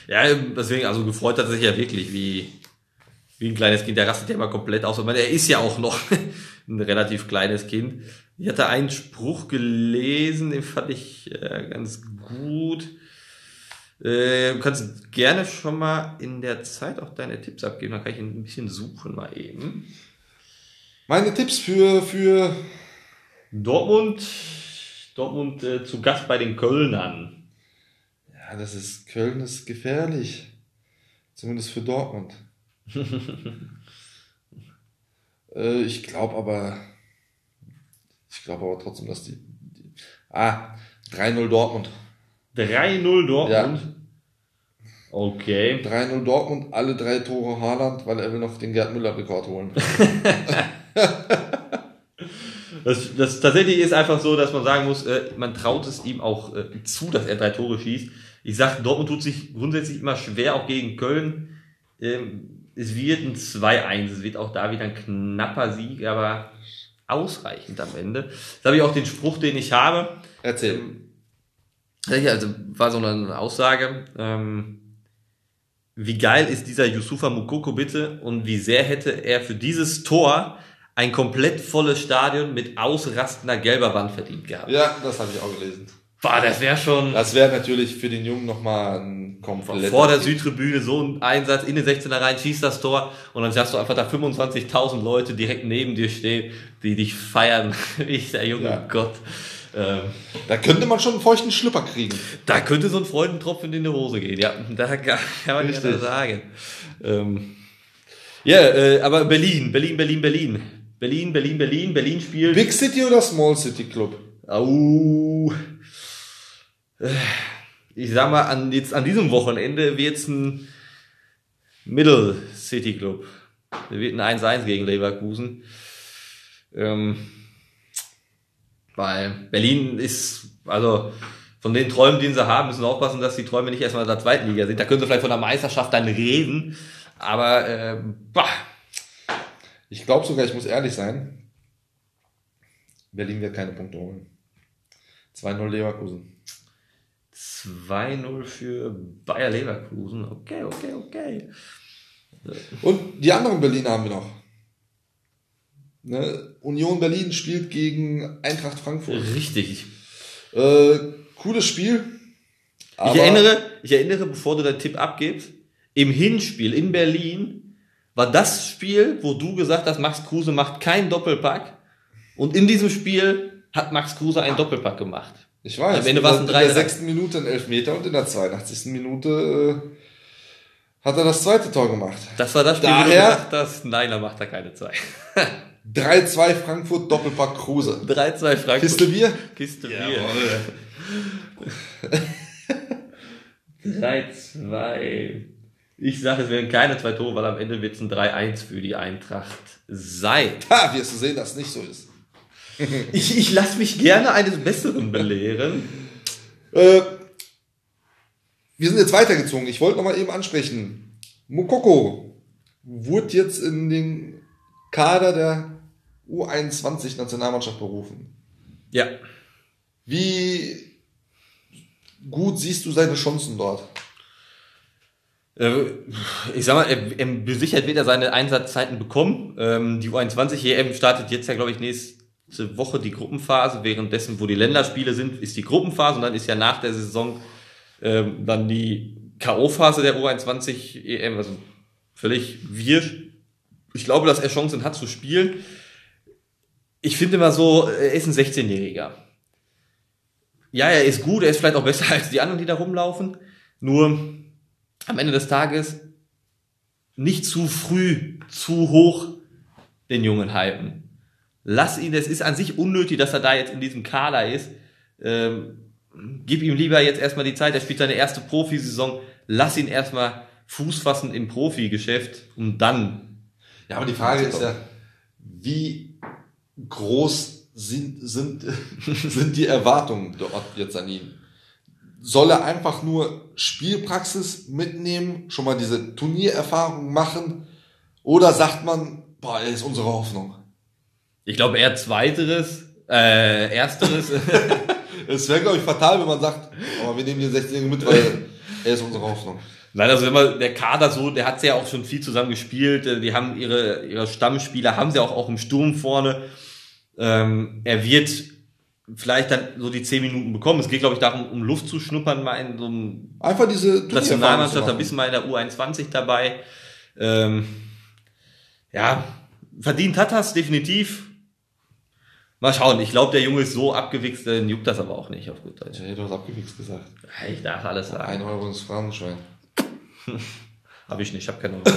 Ja, deswegen, also gefreut hat er sich ja wirklich, wie, wie ein kleines Kind. Der rastet ja immer komplett aus. Ich meine, er ist ja auch noch ein relativ kleines Kind. Ich hatte einen Spruch gelesen, den fand ich äh, ganz gut. Äh, du kannst gerne schon mal in der Zeit auch deine Tipps abgeben, dann kann ich ein bisschen suchen mal eben. Meine Tipps für, für Dortmund, Dortmund äh, zu Gast bei den Kölnern. Ja, das ist, Köln ist gefährlich. Zumindest für Dortmund. äh, ich glaube aber, ich glaube aber trotzdem, dass die, die ah, 3-0 Dortmund. 3-0 Dortmund. Ja. Okay. 3-0 Dortmund, alle drei Tore Haaland, weil er will noch den Gerd Müller-Rekord holen. Das, das tatsächlich ist einfach so, dass man sagen muss, äh, man traut es ihm auch äh, zu, dass er drei Tore schießt. Ich sag, Dortmund tut sich grundsätzlich immer schwer, auch gegen Köln. Ähm, es wird ein 2-1, es wird auch da wieder ein knapper Sieg, aber ausreichend am Ende. Das habe ich auch den Spruch, den ich habe. Erzähl. Ja, also war so eine Aussage. Ähm, wie geil ist dieser Yusufa Mukoko bitte und wie sehr hätte er für dieses Tor ein komplett volles Stadion mit ausrastender gelber Wand verdient gehabt. Ja, das habe ich auch gelesen. Boah, das wäre schon Das wäre natürlich für den Jungen nochmal ein komplett. vor der Südtribüne so ein Einsatz in den 16er rein, schießt das Tor und dann hast du einfach da 25.000 Leute direkt neben dir stehen, die dich feiern. Ich, der junge Ja. Gott. Ähm, Da könnte man schon einen feuchten Schlüpper kriegen. Da könnte so ein Freudentropfen in die Hose gehen, ja. Da kann kann man Richtig. nicht sagen. Ähm, ja, äh, aber Berlin, Berlin, Berlin, Berlin. Berlin, Berlin, Berlin, Berlin spielt. Big City oder Small City Club? Au. Äh, Ich sag mal, an, jetzt an diesem Wochenende wird's ein Middle City Club. Da wird ein 1-1 gegen Leverkusen. Ähm, weil Berlin ist, also von den Träumen, die sie haben, müssen wir aufpassen, dass die Träume nicht erstmal in der zweiten Liga sind. Da können sie vielleicht von der Meisterschaft dann reden. Aber ähm, bah, Ich glaube sogar, ich muss ehrlich sein. Berlin wird keine Punkte holen. 2-0 Leverkusen. 2-0 für Bayer Leverkusen. Okay, okay, okay. Und die anderen Berliner haben wir noch. Ne? Union Berlin spielt gegen Eintracht Frankfurt. Richtig. Äh, cooles Spiel. Ich erinnere, ich erinnere, bevor du deinen Tipp abgibst, im Hinspiel in Berlin war das Spiel, wo du gesagt hast, Max Kruse macht keinen Doppelpack. Und in diesem Spiel hat Max Kruse einen Doppelpack gemacht. Ich weiß. Am Ende in war's der- ein In der sechsten Minute ein Elfmeter und in der 82. Minute äh, hat er das zweite Tor gemacht. Das war das Spiel, wo du Daher- gesagt hast, nein, da macht er keine zwei. 3-2 Frankfurt Doppelpack Kruse. 3-2 Frankfurt. Kiste Bier? Kiste Bier. 3-2. Ich sage, es werden keine zwei Tore, weil am Ende wird es ein 3-1 für die Eintracht sein. Ha, wirst du sehen, dass es nicht so ist. Ich, ich lasse mich gerne eines Besseren belehren. Äh, wir sind jetzt weitergezogen. Ich wollte noch mal eben ansprechen. Mukoko wurde jetzt in den Kader der U21-Nationalmannschaft berufen. Ja. Wie gut siehst du seine Chancen dort? Äh, Ich sag mal, er, er, besichert wird er seine Einsatzzeiten bekommen. Ähm, die U21 EM startet jetzt ja, glaube ich, nächste Woche die Gruppenphase. Währenddessen, wo die Länderspiele sind, ist die Gruppenphase und dann ist ja nach der Saison ähm, dann die K.O.-Phase der U21 EM. Also völlig wirsch. Ich glaube, dass er Chancen hat zu spielen. Ich finde mal so, er ist ein 16-Jähriger. Ja, er ist gut, er ist vielleicht auch besser als die anderen, die da rumlaufen. Nur am Ende des Tages nicht zu früh, zu hoch den Jungen hypen. Lass ihn, es ist an sich unnötig, dass er da jetzt in diesem Kader ist. Ähm, gib ihm lieber jetzt erstmal die Zeit, er spielt seine erste Profisaison, lass ihn erstmal Fuß fassen im Profigeschäft und dann. Ja, aber die Frage ist ja, wie groß sind, sind, sind die Erwartungen dort jetzt an ihn? Soll er einfach nur Spielpraxis mitnehmen, schon mal diese Turniererfahrung machen? Oder sagt man, boah, er ist unsere Hoffnung? Ich glaube eher zweiteres, äh, ersteres. Es wäre, glaube ich, fatal, wenn man sagt, aber wir nehmen den 16-Jährigen mit, weil er ist unsere Hoffnung. Nein, also wenn man der Kader so, der hat ja auch schon viel zusammen gespielt. äh, Die haben ihre ihre Stammspieler, haben sie auch auch im Sturm vorne. Ähm, er wird vielleicht dann so die zehn Minuten bekommen. Es geht, glaube ich, darum, um Luft zu schnuppern, mal in so einem Einfach diese Nationalmannschaft, da bist du mal in der U21 dabei. Ähm, ja, verdient hat das definitiv. Mal schauen, ich glaube, der Junge ist so abgewichst, den juckt das aber auch nicht auf gut Deutsch. Ja, du hast abgewichst gesagt. Ich darf alles sagen. Ein Euro ins Phrasenschwein. Habe ich nicht, ich habe keine Ahnung.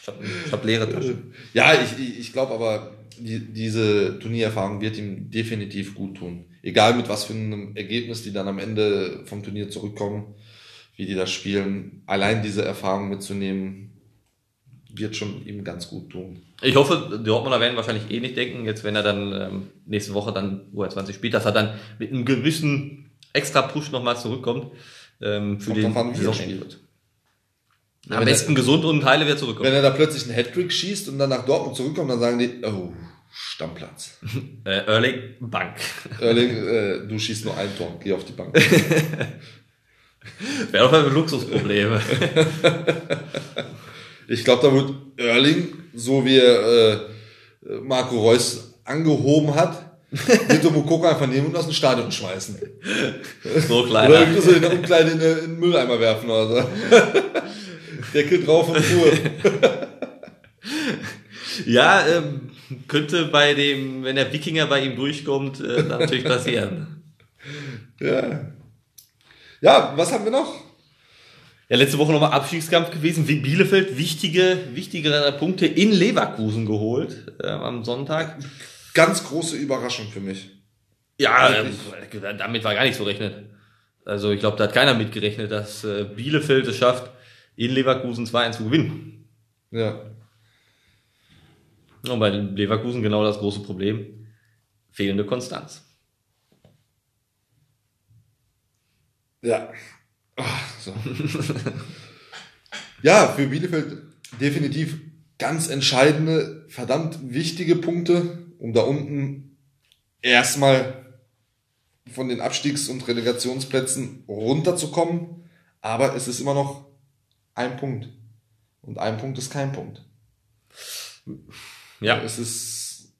Ich habe hab leere Taschen. Ja, ich, ich, ich glaube aber, die, diese Turniererfahrung wird ihm definitiv gut tun. Egal mit was für einem Ergebnis die dann am Ende vom Turnier zurückkommen, wie die das spielen. Allein diese Erfahrung mitzunehmen, wird schon ihm ganz gut tun. Ich hoffe, die Dortmunder werden wahrscheinlich eh nicht denken, jetzt wenn er dann ähm, nächste Woche dann U20 spielt, dass er dann mit einem gewissen extra Push nochmal zurückkommt ähm, für Kommt den an, wie er Saisonende. spielt. Am wenn besten gesund und heile wieder Wenn zurückkommt. er da plötzlich einen Hattrick schießt und dann nach Dortmund zurückkommt, dann sagen die, oh, Stammplatz. Äh, Erling, Bank. Erling, äh, du schießt nur ein Tor, geh auf die Bank. Wäre auf einmal Luxusprobleme. Ich glaube, da wird Erling, so wie er äh, Marco Reus angehoben hat, der Mukoko einfach nehmen und aus dem Stadion schmeißen. so Oder kleiner. irgendwie so in der Umkleide in, den- Mülleimer werfen oder so. Deckel drauf und Ruhe. Ja, ähm, könnte bei dem, wenn der Wikinger bei ihm durchkommt, äh, natürlich passieren. Ja. Ja, was haben wir noch? Ja, letzte Woche nochmal Abstiegskampf gewesen. Bielefeld wichtige, wichtigere Punkte in Leverkusen geholt äh, am Sonntag. Ganz große Überraschung für mich. Ja, ähm, damit war gar nicht so rechnet. Also ich glaube, da hat keiner mitgerechnet, dass äh, Bielefeld es schafft, in Leverkusen 2-1 zu gewinnen. Ja. Und bei den Leverkusen genau das große Problem. Fehlende Konstanz. Ja. Ach, so. ja, für Bielefeld definitiv ganz entscheidende, verdammt wichtige Punkte, um da unten erstmal von den Abstiegs- und Relegationsplätzen runterzukommen. Aber es ist immer noch ein Punkt. Und ein Punkt ist kein Punkt. Ja. Es ist,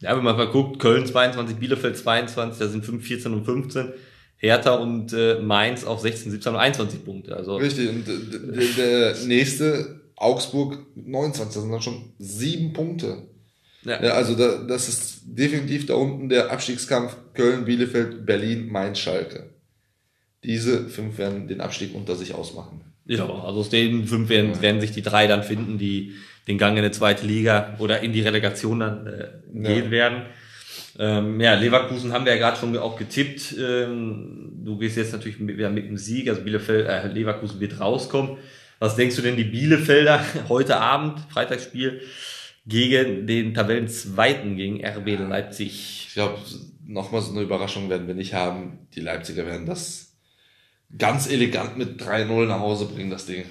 Ja, wenn man mal guckt, Köln 22, Bielefeld 22, da sind 5, 14 und 15. Hertha und äh, Mainz auf 16, 17 und 21 Punkte. Also richtig. Und d- der nächste, Augsburg 29, das sind dann schon sieben Punkte. Ja. Ja, also da, das ist definitiv da unten der Abstiegskampf Köln, Bielefeld, Berlin, Mainz, Schalke. Diese fünf werden den Abstieg unter sich ausmachen. Ja, also aus den fünf werden, werden sich die drei dann finden, die den Gang in die zweite Liga oder in die Relegation dann äh, gehen Ja. werden. Ähm, ja, Leverkusen haben wir ja gerade schon auch getippt. Ähm, du gehst jetzt natürlich mit, wieder mit dem Sieg, also Bielefeld, äh, Leverkusen wird rauskommen. Was denkst du denn, die Bielefelder heute Abend, Freitagsspiel, gegen den Tabellenzweiten, gegen RB Leipzig? Ich glaube, nochmal so eine Überraschung werden wir nicht haben. Die Leipziger werden das ganz elegant mit 3-0 nach Hause bringen, das Ding.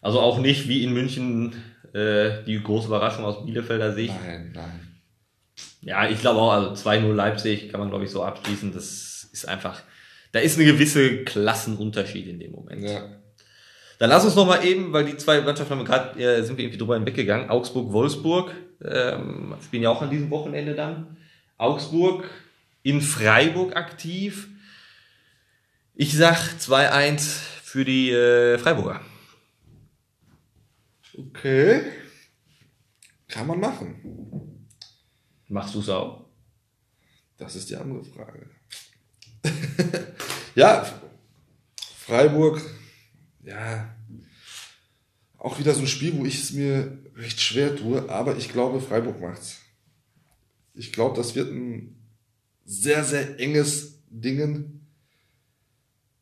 Also auch nicht wie in München äh, die große Überraschung aus Bielefelder Sicht. Nein, nein. Ja, ich glaube auch, also 2-0 Leipzig kann man, glaube ich, so abschließen. Das ist einfach, da ist eine gewisse Klassenunterschied in dem Moment. Ja. Dann lass uns noch mal eben, weil die zwei Mannschaften haben wir gerade, äh, sind wir irgendwie drüber hinweggegangen. Augsburg, Wolfsburg, ähm, spielen ja auch an diesem Wochenende dann. Augsburg in Freiburg aktiv. Ich sag 2-1 für die äh, Freiburger. Okay. Kann man machen. Machst du es auch? Das ist die andere Frage. ja, Freiburg, ja, auch wieder so ein Spiel, wo ich es mir recht schwer tue, aber ich glaube, Freiburg macht's. Ich glaube, das wird ein sehr, sehr enges Dingen.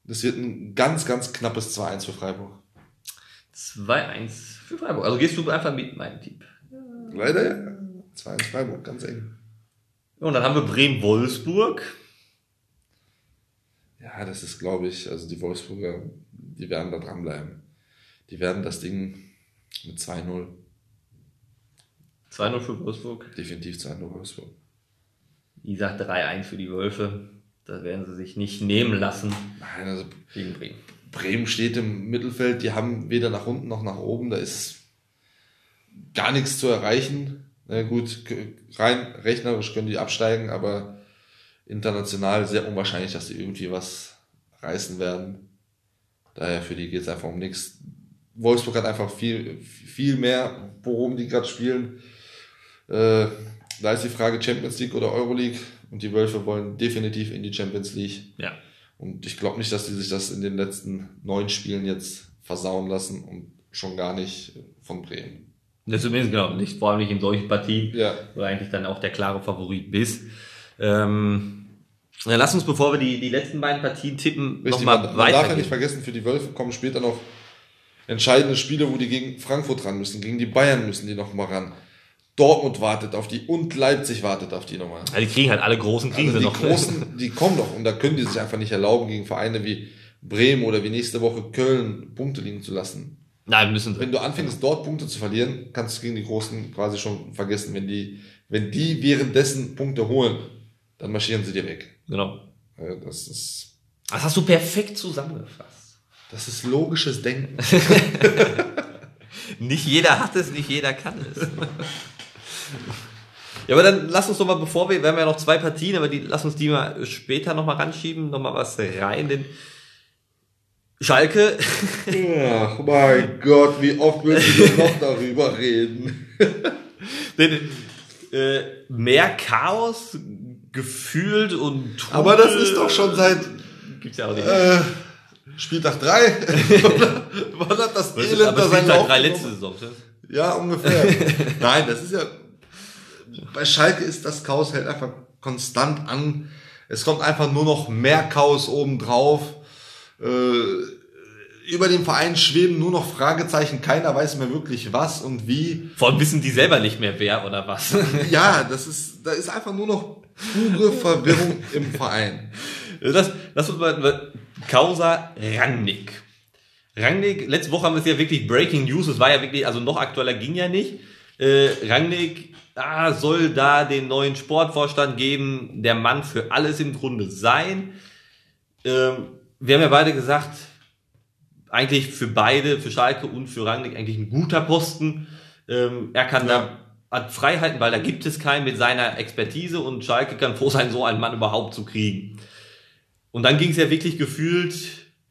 Das wird ein ganz, ganz knappes 2-1 für Freiburg. 2-1 für Freiburg. Also gehst du einfach mit meinem Tipp. Leider ja. 2-1 Freiburg, ganz eng. Und dann haben wir Bremen-Wolfsburg. Ja, das ist, glaube ich, also die Wolfsburger, die werden da dranbleiben. Die werden das Ding mit 2-0, 2-0 für Wolfsburg. definitiv 2-0 Wolfsburg. Wie gesagt, 3-1 für die Wölfe. Das werden sie sich nicht nehmen lassen Nein, also gegen Bremen. Bremen steht im Mittelfeld, die haben weder nach unten noch nach oben, da ist gar nichts zu erreichen. Na gut, rein rechnerisch können die absteigen, aber international sehr unwahrscheinlich, dass sie irgendwie was reißen werden. Daher für die geht es einfach um nichts. Wolfsburg hat einfach viel, viel mehr, worum die gerade spielen. Äh, da ist die Frage Champions League oder Euroleague und die Wölfe wollen definitiv in die Champions League. Ja. Und ich glaube nicht, dass die sich das in den letzten neun Spielen jetzt versauen lassen und schon gar nicht von Bremen. Das zumindest genau nicht, vor allem nicht in solchen Partien, Ja. wo du eigentlich dann auch der klare Favorit bist. Ähm, dann lass uns, bevor wir die, die letzten beiden Partien tippen, nochmal man, man darf ja nicht vergessen, für die Wölfe kommen später noch entscheidende Spiele, wo die gegen Frankfurt ran müssen, gegen die Bayern müssen die noch mal ran. Dortmund wartet auf die und Leipzig wartet auf die nochmal. Also die kriegen halt alle großen, kriegen Also sie die noch. Großen, die kommen doch und da können die sich einfach nicht erlauben, gegen Vereine wie Bremen oder wie nächste Woche Köln Punkte liegen zu lassen. Nein, müssen sie. Wenn du anfängst, dort Punkte zu verlieren, kannst du gegen die Großen quasi schon vergessen. Wenn die, wenn die währenddessen Punkte holen, dann marschieren sie dir weg. Genau. Äh, Das ist, Das hast du perfekt zusammengefasst. das ist logisches Denken. Nicht jeder hat es, nicht jeder kann es. Ja, aber dann lass uns doch mal, bevor wir, wir haben ja noch zwei Partien, aber die, lass uns die mal später noch mal ranschieben, noch mal was rein, denn Schalke, Ach mein Gott, wie oft müssen wir noch darüber reden? denn, äh, mehr Chaos gefühlt und Trubel Aber das ist doch schon seit gibt's ja auch nicht. äh, Spieltag 3. Wann hat das Elend da seinen Spieltag Lauf drei genommen? letzte Saison. Ja, ungefähr. Nein, das ist ja. Bei Schalke ist das Chaos hält einfach konstant an. Es kommt einfach nur noch mehr Chaos obendrauf. Äh, über dem Verein schweben nur noch Fragezeichen. Keiner weiß mehr wirklich was und wie. Vor allem wissen die selber nicht mehr wer oder was. Ja, das ist, da ist einfach nur noch pure Verwirrung im Verein. Das, das muss man, Causa Rangnick. Rangnick, letzte Woche haben wir es ja wirklich Breaking News, es war ja wirklich, also noch aktueller ging ja nicht. Äh, Rangnick ah, soll da den neuen Sportvorstand geben, der Mann für alles im Grunde sein. Ähm, wir haben ja beide gesagt, eigentlich für beide, für Schalke und für Rangnick eigentlich ein guter Posten. Ähm, er kann da hat Freiheiten, weil da gibt es keinen mit seiner Expertise und Schalke kann froh sein, so einen Mann überhaupt zu kriegen. Und dann ging es ja wirklich gefühlt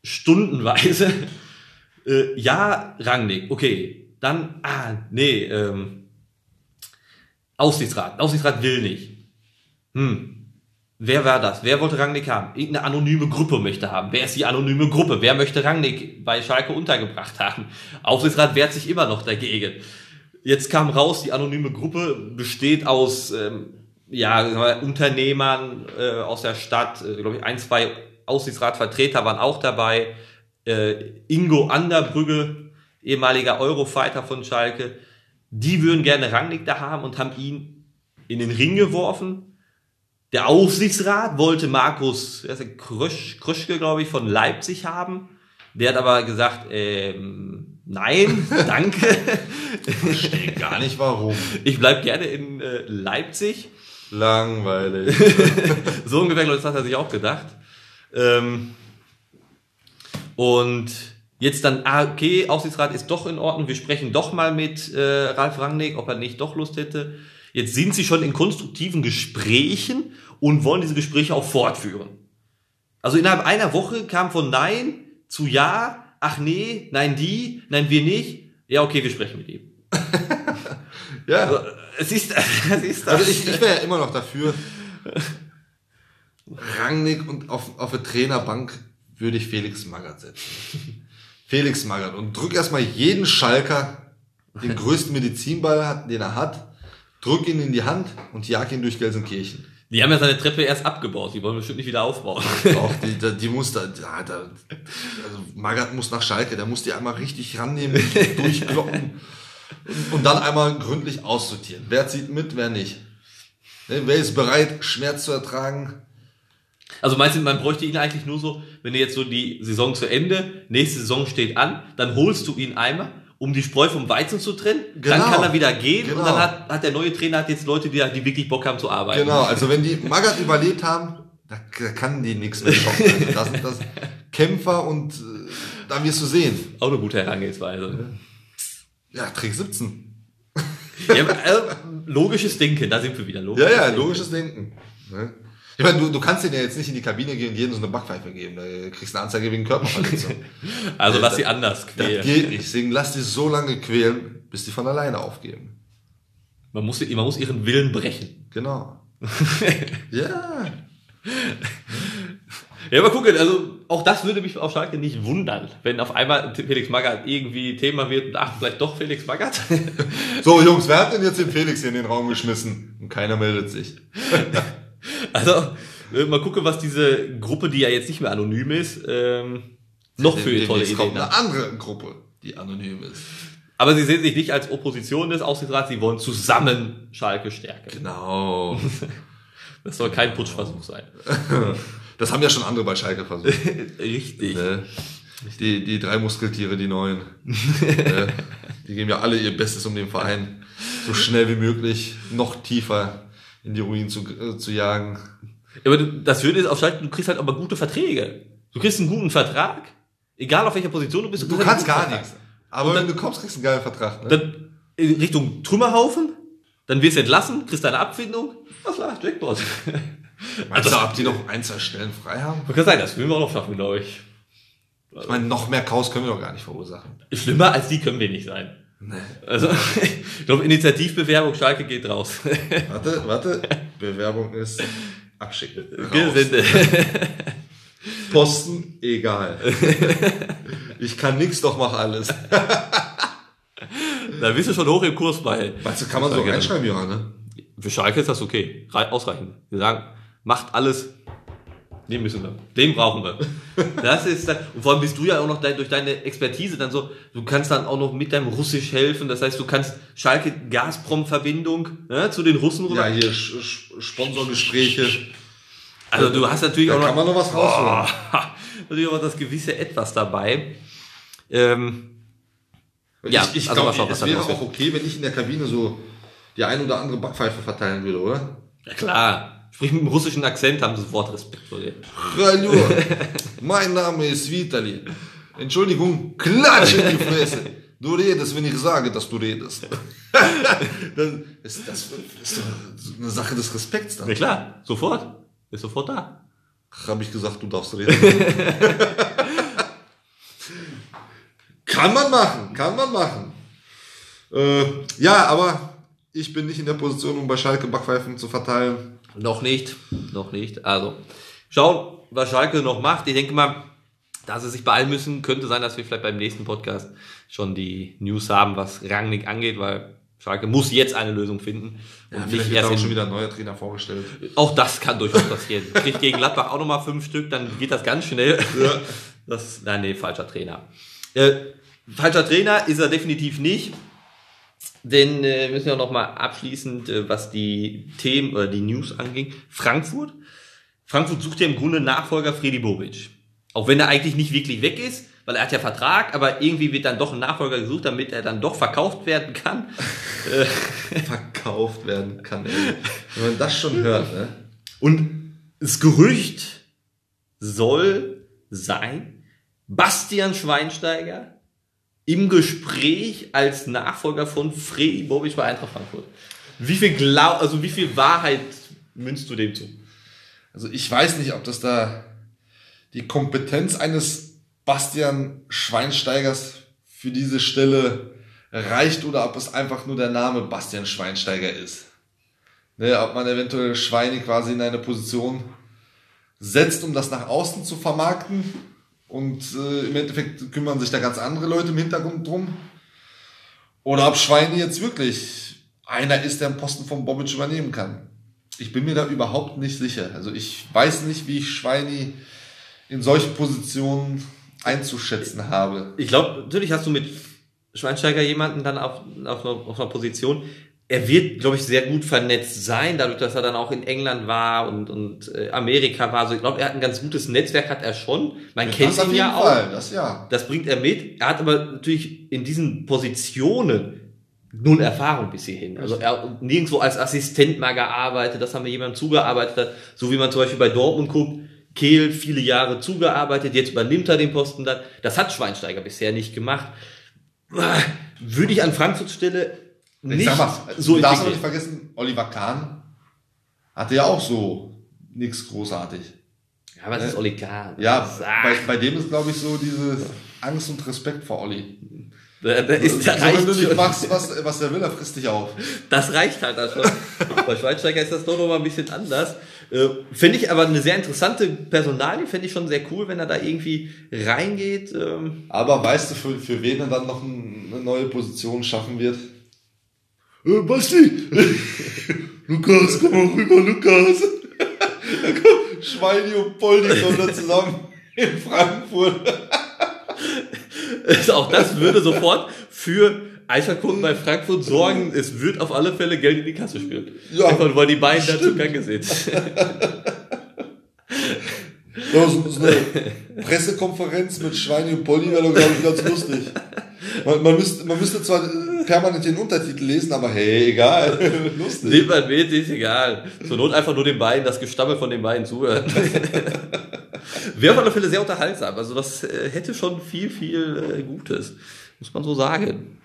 stundenweise. Äh, ja, Rangnick, okay. Dann, ah, nee, ähm, Aufsichtsrat. Aufsichtsrat will nicht. Hm. Wer war das? Wer wollte Rangnick haben? Irgendeine anonyme Gruppe möchte haben. Wer ist die anonyme Gruppe? Wer möchte Rangnick bei Schalke untergebracht haben? Aufsichtsrat wehrt sich immer noch dagegen. Jetzt kam raus, die anonyme Gruppe besteht aus ähm, ja, Unternehmern äh, aus der Stadt, äh, glaube ich, ein, zwei Aufsichtsratvertreter waren auch dabei. Äh, Ingo Anderbrügge, ehemaliger Eurofighter von Schalke, die würden gerne Rangnick da haben und haben ihn in den Ring geworfen. Der Aufsichtsrat wollte Markus Krösch, Kröschke, glaube ich, von Leipzig haben. Der hat aber gesagt, ähm, nein, danke. Verstehe gar nicht warum. Ich bleib gerne in äh, Leipzig. Langweilig. So ungefähr, glaube ich, das hat er sich auch gedacht. Ähm, und jetzt dann, ah, okay, Aufsichtsrat ist doch in Ordnung, wir sprechen doch mal mit äh, Ralf Rangnick, ob er nicht doch Lust hätte. Jetzt sind sie schon in konstruktiven Gesprächen und wollen diese Gespräche auch fortführen. Also innerhalb einer Woche kam von Nein zu Ja, ach nee, nein die, nein wir nicht. Ja, okay, wir sprechen mit ihm. Ja. Also, es ist, es ist das. Also ich, ich wäre ja immer noch dafür. Rangnick und auf, auf der Trainerbank würde ich Felix Magath setzen. Felix Magath. Und drück erstmal jeden Schalker, den größten Medizinball, hat, den er hat, drück ihn in die Hand und jag ihn durch Gelsenkirchen. Die haben ja seine Treppe erst abgebaut, die wollen bestimmt nicht wieder aufbauen. Auch die, die, die muss da, da, da also Magath muss nach Schalke, der muss die einmal richtig rannehmen, durchkloppen. Und dann einmal gründlich aussortieren. Wer zieht mit, wer nicht. Ne, Wer ist bereit, Schmerz zu ertragen? Also meinst du, man bräuchte ihn eigentlich nur so, wenn jetzt so die Saison zu Ende, nächste Saison steht an, dann holst du ihn einmal, um die Spreu vom Weizen zu trennen, dann Genau. kann er wieder gehen und Genau. dann hat, hat der neue Trainer hat jetzt Leute, die, die wirklich Bock haben zu arbeiten. Genau, also wenn die Magath überlebt haben, da da kann die nichts mehr schocken. Also Das sind das Kämpfer und äh, da wirst du sehen. Auch eine gute Herangehensweise. Ja, Trick 17. ja, also, logisches Denken, da sind wir wieder. Ja, Logisches ja, Denken. logisches Denken. Ne? Ich meine, du, du kannst den ja jetzt nicht in die Kabine gehen und jedem so eine Backpfeife geben. Da kriegst du eine Anzeige wegen Körperverletzung. Also lass das- sie anders das quälen. geht nicht. Deswegen lass die so lange quälen, bis die von alleine aufgeben. Man muss, man muss ihren Willen brechen. Genau. ja. Ja, aber gucken, also auch das würde mich auf Schalke nicht wundern, wenn auf einmal Felix Magath irgendwie Thema wird und ach, vielleicht doch Felix Magath. So, Jungs, wer hat denn jetzt den Felix hier in den Raum geschmissen? Und keiner meldet sich. Also, äh, mal gucken, was diese Gruppe, die ja jetzt nicht mehr anonym ist, ähm, noch für Demnächst tolle kommt Ideen eine hat. andere Gruppe, die anonym ist. Aber sie sehen sich nicht als Opposition des Aufsichtsrats, sie wollen zusammen Schalke stärken. Genau. Das soll kein Putschversuch sein. Das haben ja schon andere bei Schalke versucht. Richtig. ne? Die, die drei Muskeltiere, die neuen. ne? Die geben ja alle ihr Bestes, um den Verein so schnell wie möglich noch tiefer in die Ruinen zu, äh, zu jagen. Ja, aber du, das Schöne ist auf Schalke, du kriegst halt aber gute Verträge. Du kriegst einen guten Vertrag, egal auf welcher Position du bist. Du kriegst kannst einen gar nichts. Aber Und wenn dann- du kommst, kriegst du einen geilen Vertrag. Ne? Dann in Richtung Trümmerhaufen, dann wirst du entlassen, kriegst deine Abfindung. Was klar, Jackpot. Meinst du, ob die noch ein, zwei Stellen frei haben? Kann sein, das will wir auch noch schaffen, glaube ich. Ich meine, noch mehr Chaos können wir doch gar nicht verursachen. Schlimmer als die können wir nicht sein. Nee. Also, ich glaube, Initiativbewerbung Schalke geht raus. Warte, warte. Bewerbung ist abschicken. Sind, Posten, egal. Ich kann nix, doch mach alles. da bist du schon hoch im Kurs bei. Weißt du, kann man so reinschreiben, Johann, ne? Für Schalke ist das okay. Rei- Ausreichend. Wir sagen, macht alles. Den müssen wir. Den brauchen wir. Das ist dann, und vor allem bist du ja auch noch dein, durch deine Expertise dann so, du kannst dann auch noch mit deinem Russisch helfen. Das heißt, du kannst Schalke Gazprom-Verbindung ne, zu den Russen Ja, rüber. hier Sch Sch Sponsorgespräche. also du hast natürlich Da auch kann noch, man noch was rausholen. natürlich auch das gewisse Etwas dabei. Ähm, Ja, ich ich also glaube, es wäre auch okay, wenn ich in der Kabine so die ein oder andere Backpfeife verteilen würde, oder? ja klar. Sprich mit einem russischen Akzent, haben sie sofort Respekt vor dir. Hallo, mein Name ist Vitali. Entschuldigung, klatsch in die Fresse. Du redest, wenn ich sage, dass du redest. das, ist, das ist doch eine Sache des Respekts dann. Ja klar, sofort. Ist sofort da. Habe ich gesagt, du darfst reden. kann man machen, kann man machen. Äh, ja, aber ich bin nicht in der Position, um bei Schalke Backpfeifen zu verteilen. Noch nicht, noch nicht. Also, schauen, was Schalke noch macht. Ich denke mal, da sie sich beeilen müssen, könnte sein, dass wir vielleicht beim nächsten Podcast schon die News haben, was Rangnick angeht, weil Schalke muss jetzt eine Lösung finden. Ja, und vielleicht nicht wird erst auch schon wieder ein neuer Trainer vorgestellt. Auch das kann durchaus passieren. Kriegt gegen Gladbach auch nochmal fünf Stück, dann geht das ganz schnell. Das, nein, nee, falscher Trainer. Äh, falscher Trainer ist er definitiv nicht. Denn äh, müssen wir auch noch mal abschließend, äh, was die Themen oder die News anging. Frankfurt. Frankfurt sucht ja im Grunde Nachfolger Freddy Bobic. Auch wenn er eigentlich nicht wirklich weg ist, weil er hat ja Vertrag, aber irgendwie wird dann doch ein Nachfolger gesucht, damit er dann doch verkauft werden kann. Verkauft werden kann. Ey. Wenn man das schon hört, ne? Und das Gerücht soll sein, Bastian Schweinsteiger im Gespräch als Nachfolger von Freddy Bobic bei Eintracht Frankfurt. Wie viel Glaub, also wie viel Wahrheit münzt du dem zu? Also ich weiß nicht, ob das da die Kompetenz eines Bastian Schweinsteigers für diese Stelle reicht oder ob es einfach nur der Name Bastian Schweinsteiger ist. Ne, ob man eventuell Schweine quasi in eine Position setzt, um das nach außen zu vermarkten und äh, im Endeffekt kümmern sich da ganz andere Leute im Hintergrund drum. Oder ob Schweine jetzt wirklich einer ist, der einen Posten von Bobic übernehmen kann. Ich bin mir da überhaupt nicht sicher. Also ich weiß nicht, wie ich Schweini in solchen Positionen einzuschätzen habe. Ich glaube, natürlich hast du mit Schweinsteiger jemanden dann auf, auf, auf einer Position. Er wird, glaube ich, sehr gut vernetzt sein, dadurch, dass er dann auch in England war und, und äh, Amerika war. Also ich glaube, er hat ein ganz gutes Netzwerk, hat er schon. Man kennt das auf ihn ja auch. Fall, das ja. Das bringt er mit. Er hat aber natürlich in diesen Positionen null Erfahrung bis hierhin. Also er hat nirgendwo als Assistent mal gearbeitet, das haben wir jemandem zugearbeitet hat, so wie man zum Beispiel bei Dortmund guckt, Kehl viele Jahre zugearbeitet, jetzt übernimmt er den Posten dann. Das hat Schweinsteiger bisher nicht gemacht. Würde ich an Frankfurts Stelle Ich nicht sag mal, so du darfst nicht vergessen, Oliver Kahn hatte ja auch so nichts großartig. Ja, aber das ist Oli Kahn. Ja, Das bei, bei dem ist, glaube ich, so diese Angst und Respekt vor Olli. da, da ist, da so, wenn du nicht schon. machst, was, was er will, er frisst dich auf. Das reicht halt dann schon. Bei Schweinsteiger ist das doch noch mal ein bisschen anders. Äh, Finde ich aber eine sehr interessante Personalie, finde ich schon sehr cool, wenn er da irgendwie reingeht. Ähm, Aber weißt du, für, für wen er dann noch ein, eine neue Position schaffen wird? Äh, Basti! Lukas, komm mal rüber, Lukas! Schweini und Poldi kommen da zusammen in Frankfurt. auch das würde sofort für Einschaltquoten bei Frankfurt sorgen. Es wird auf alle Fälle Geld in die Kasse spüren. Ja, Einfach, weil die beiden dazu stimmt. Gange sind. So, so eine Pressekonferenz mit Schweini und Poldi wäre doch, glaube ich, ganz lustig. Man, man, müsste, man müsste zwar permanent den Untertitel lesen, aber hey, egal. lustig. Nimmt man mit, ist egal. Zur Not einfach nur den beiden, das Gestammel von den beiden zuhören. Wäre auf alle Fälle sehr unterhaltsam. Also das äh, hätte schon viel, viel äh, Gutes. Muss man so sagen.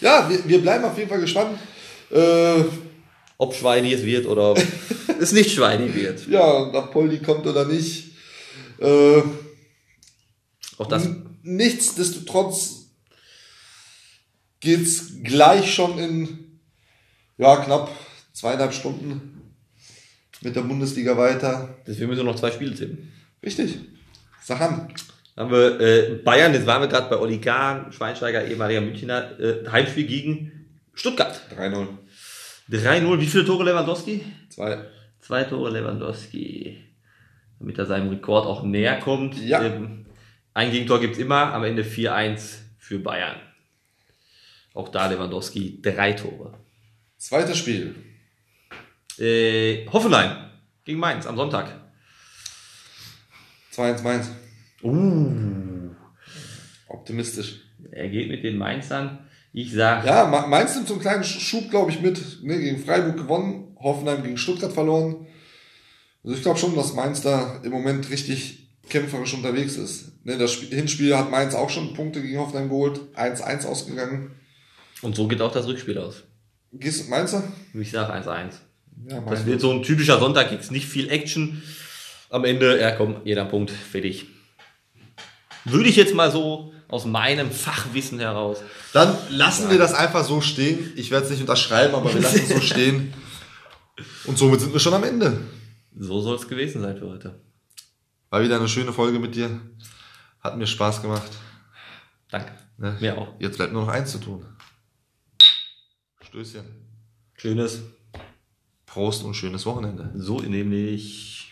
Ja, wir, wir bleiben auf jeden Fall gespannt. Äh, Ob Schweini es wird oder ob es nicht Schweini wird. ja, nach Poldi kommt oder nicht. Äh, Auch das nichtsdestotrotz geht's gleich schon in ja, knapp zweieinhalb Stunden mit der Bundesliga weiter. Deswegen müssen wir noch zwei Spiele tippen. Richtig. Sag an. Dann haben wir äh, Bayern, jetzt waren wir gerade bei Oli Kahn, Schweinsteiger, ehemaliger Münchner, äh, Heimspiel gegen Stuttgart. 3-0. 3-0. Wie viele Tore Lewandowski? Zwei. Zwei Tore Lewandowski. Damit er seinem Rekord auch näher kommt. Ja. Ähm, ein Gegentor gibt's immer, am Ende 4-1 für Bayern. Auch da Lewandowski drei Tore. Zweites Spiel. Äh, Hoffenheim gegen Mainz am Sonntag. 2-1 Mainz. Uh. Optimistisch. Er geht mit den Mainzern. Ich sag, Ja, Ma- Mainz nimmt so einen kleinen Schub, glaube ich, mit. Ne, gegen Freiburg gewonnen, Hoffenheim gegen Stuttgart verloren. Also ich glaube schon, dass Mainz da im Moment richtig kämpferisch unterwegs ist. Ne, das Spiel, Hinspiel hat Mainz auch schon Punkte gegen Hoffenheim geholt. 1-1 ausgegangen. und so geht auch das Rückspiel aus. Gehst du Mainzer? Ich sag 1-1. Ja, Das wird so ein typischer Sonntag, gibt's nicht viel Action. Am Ende, ja komm, jeder Punkt, fertig. Würde ich jetzt mal so aus meinem Fachwissen heraus. Dann lassen wir das einfach so stehen. Ich werde es nicht unterschreiben, aber wir lassen es so stehen. Und somit sind wir schon am Ende. So soll es gewesen sein für heute. War wieder eine schöne Folge mit dir. Hat mir Spaß gemacht. Danke. Ne? Mir auch. Jetzt bleibt nur noch eins zu tun. Stößchen. Schönes. Prost und schönes Wochenende. So nämlich.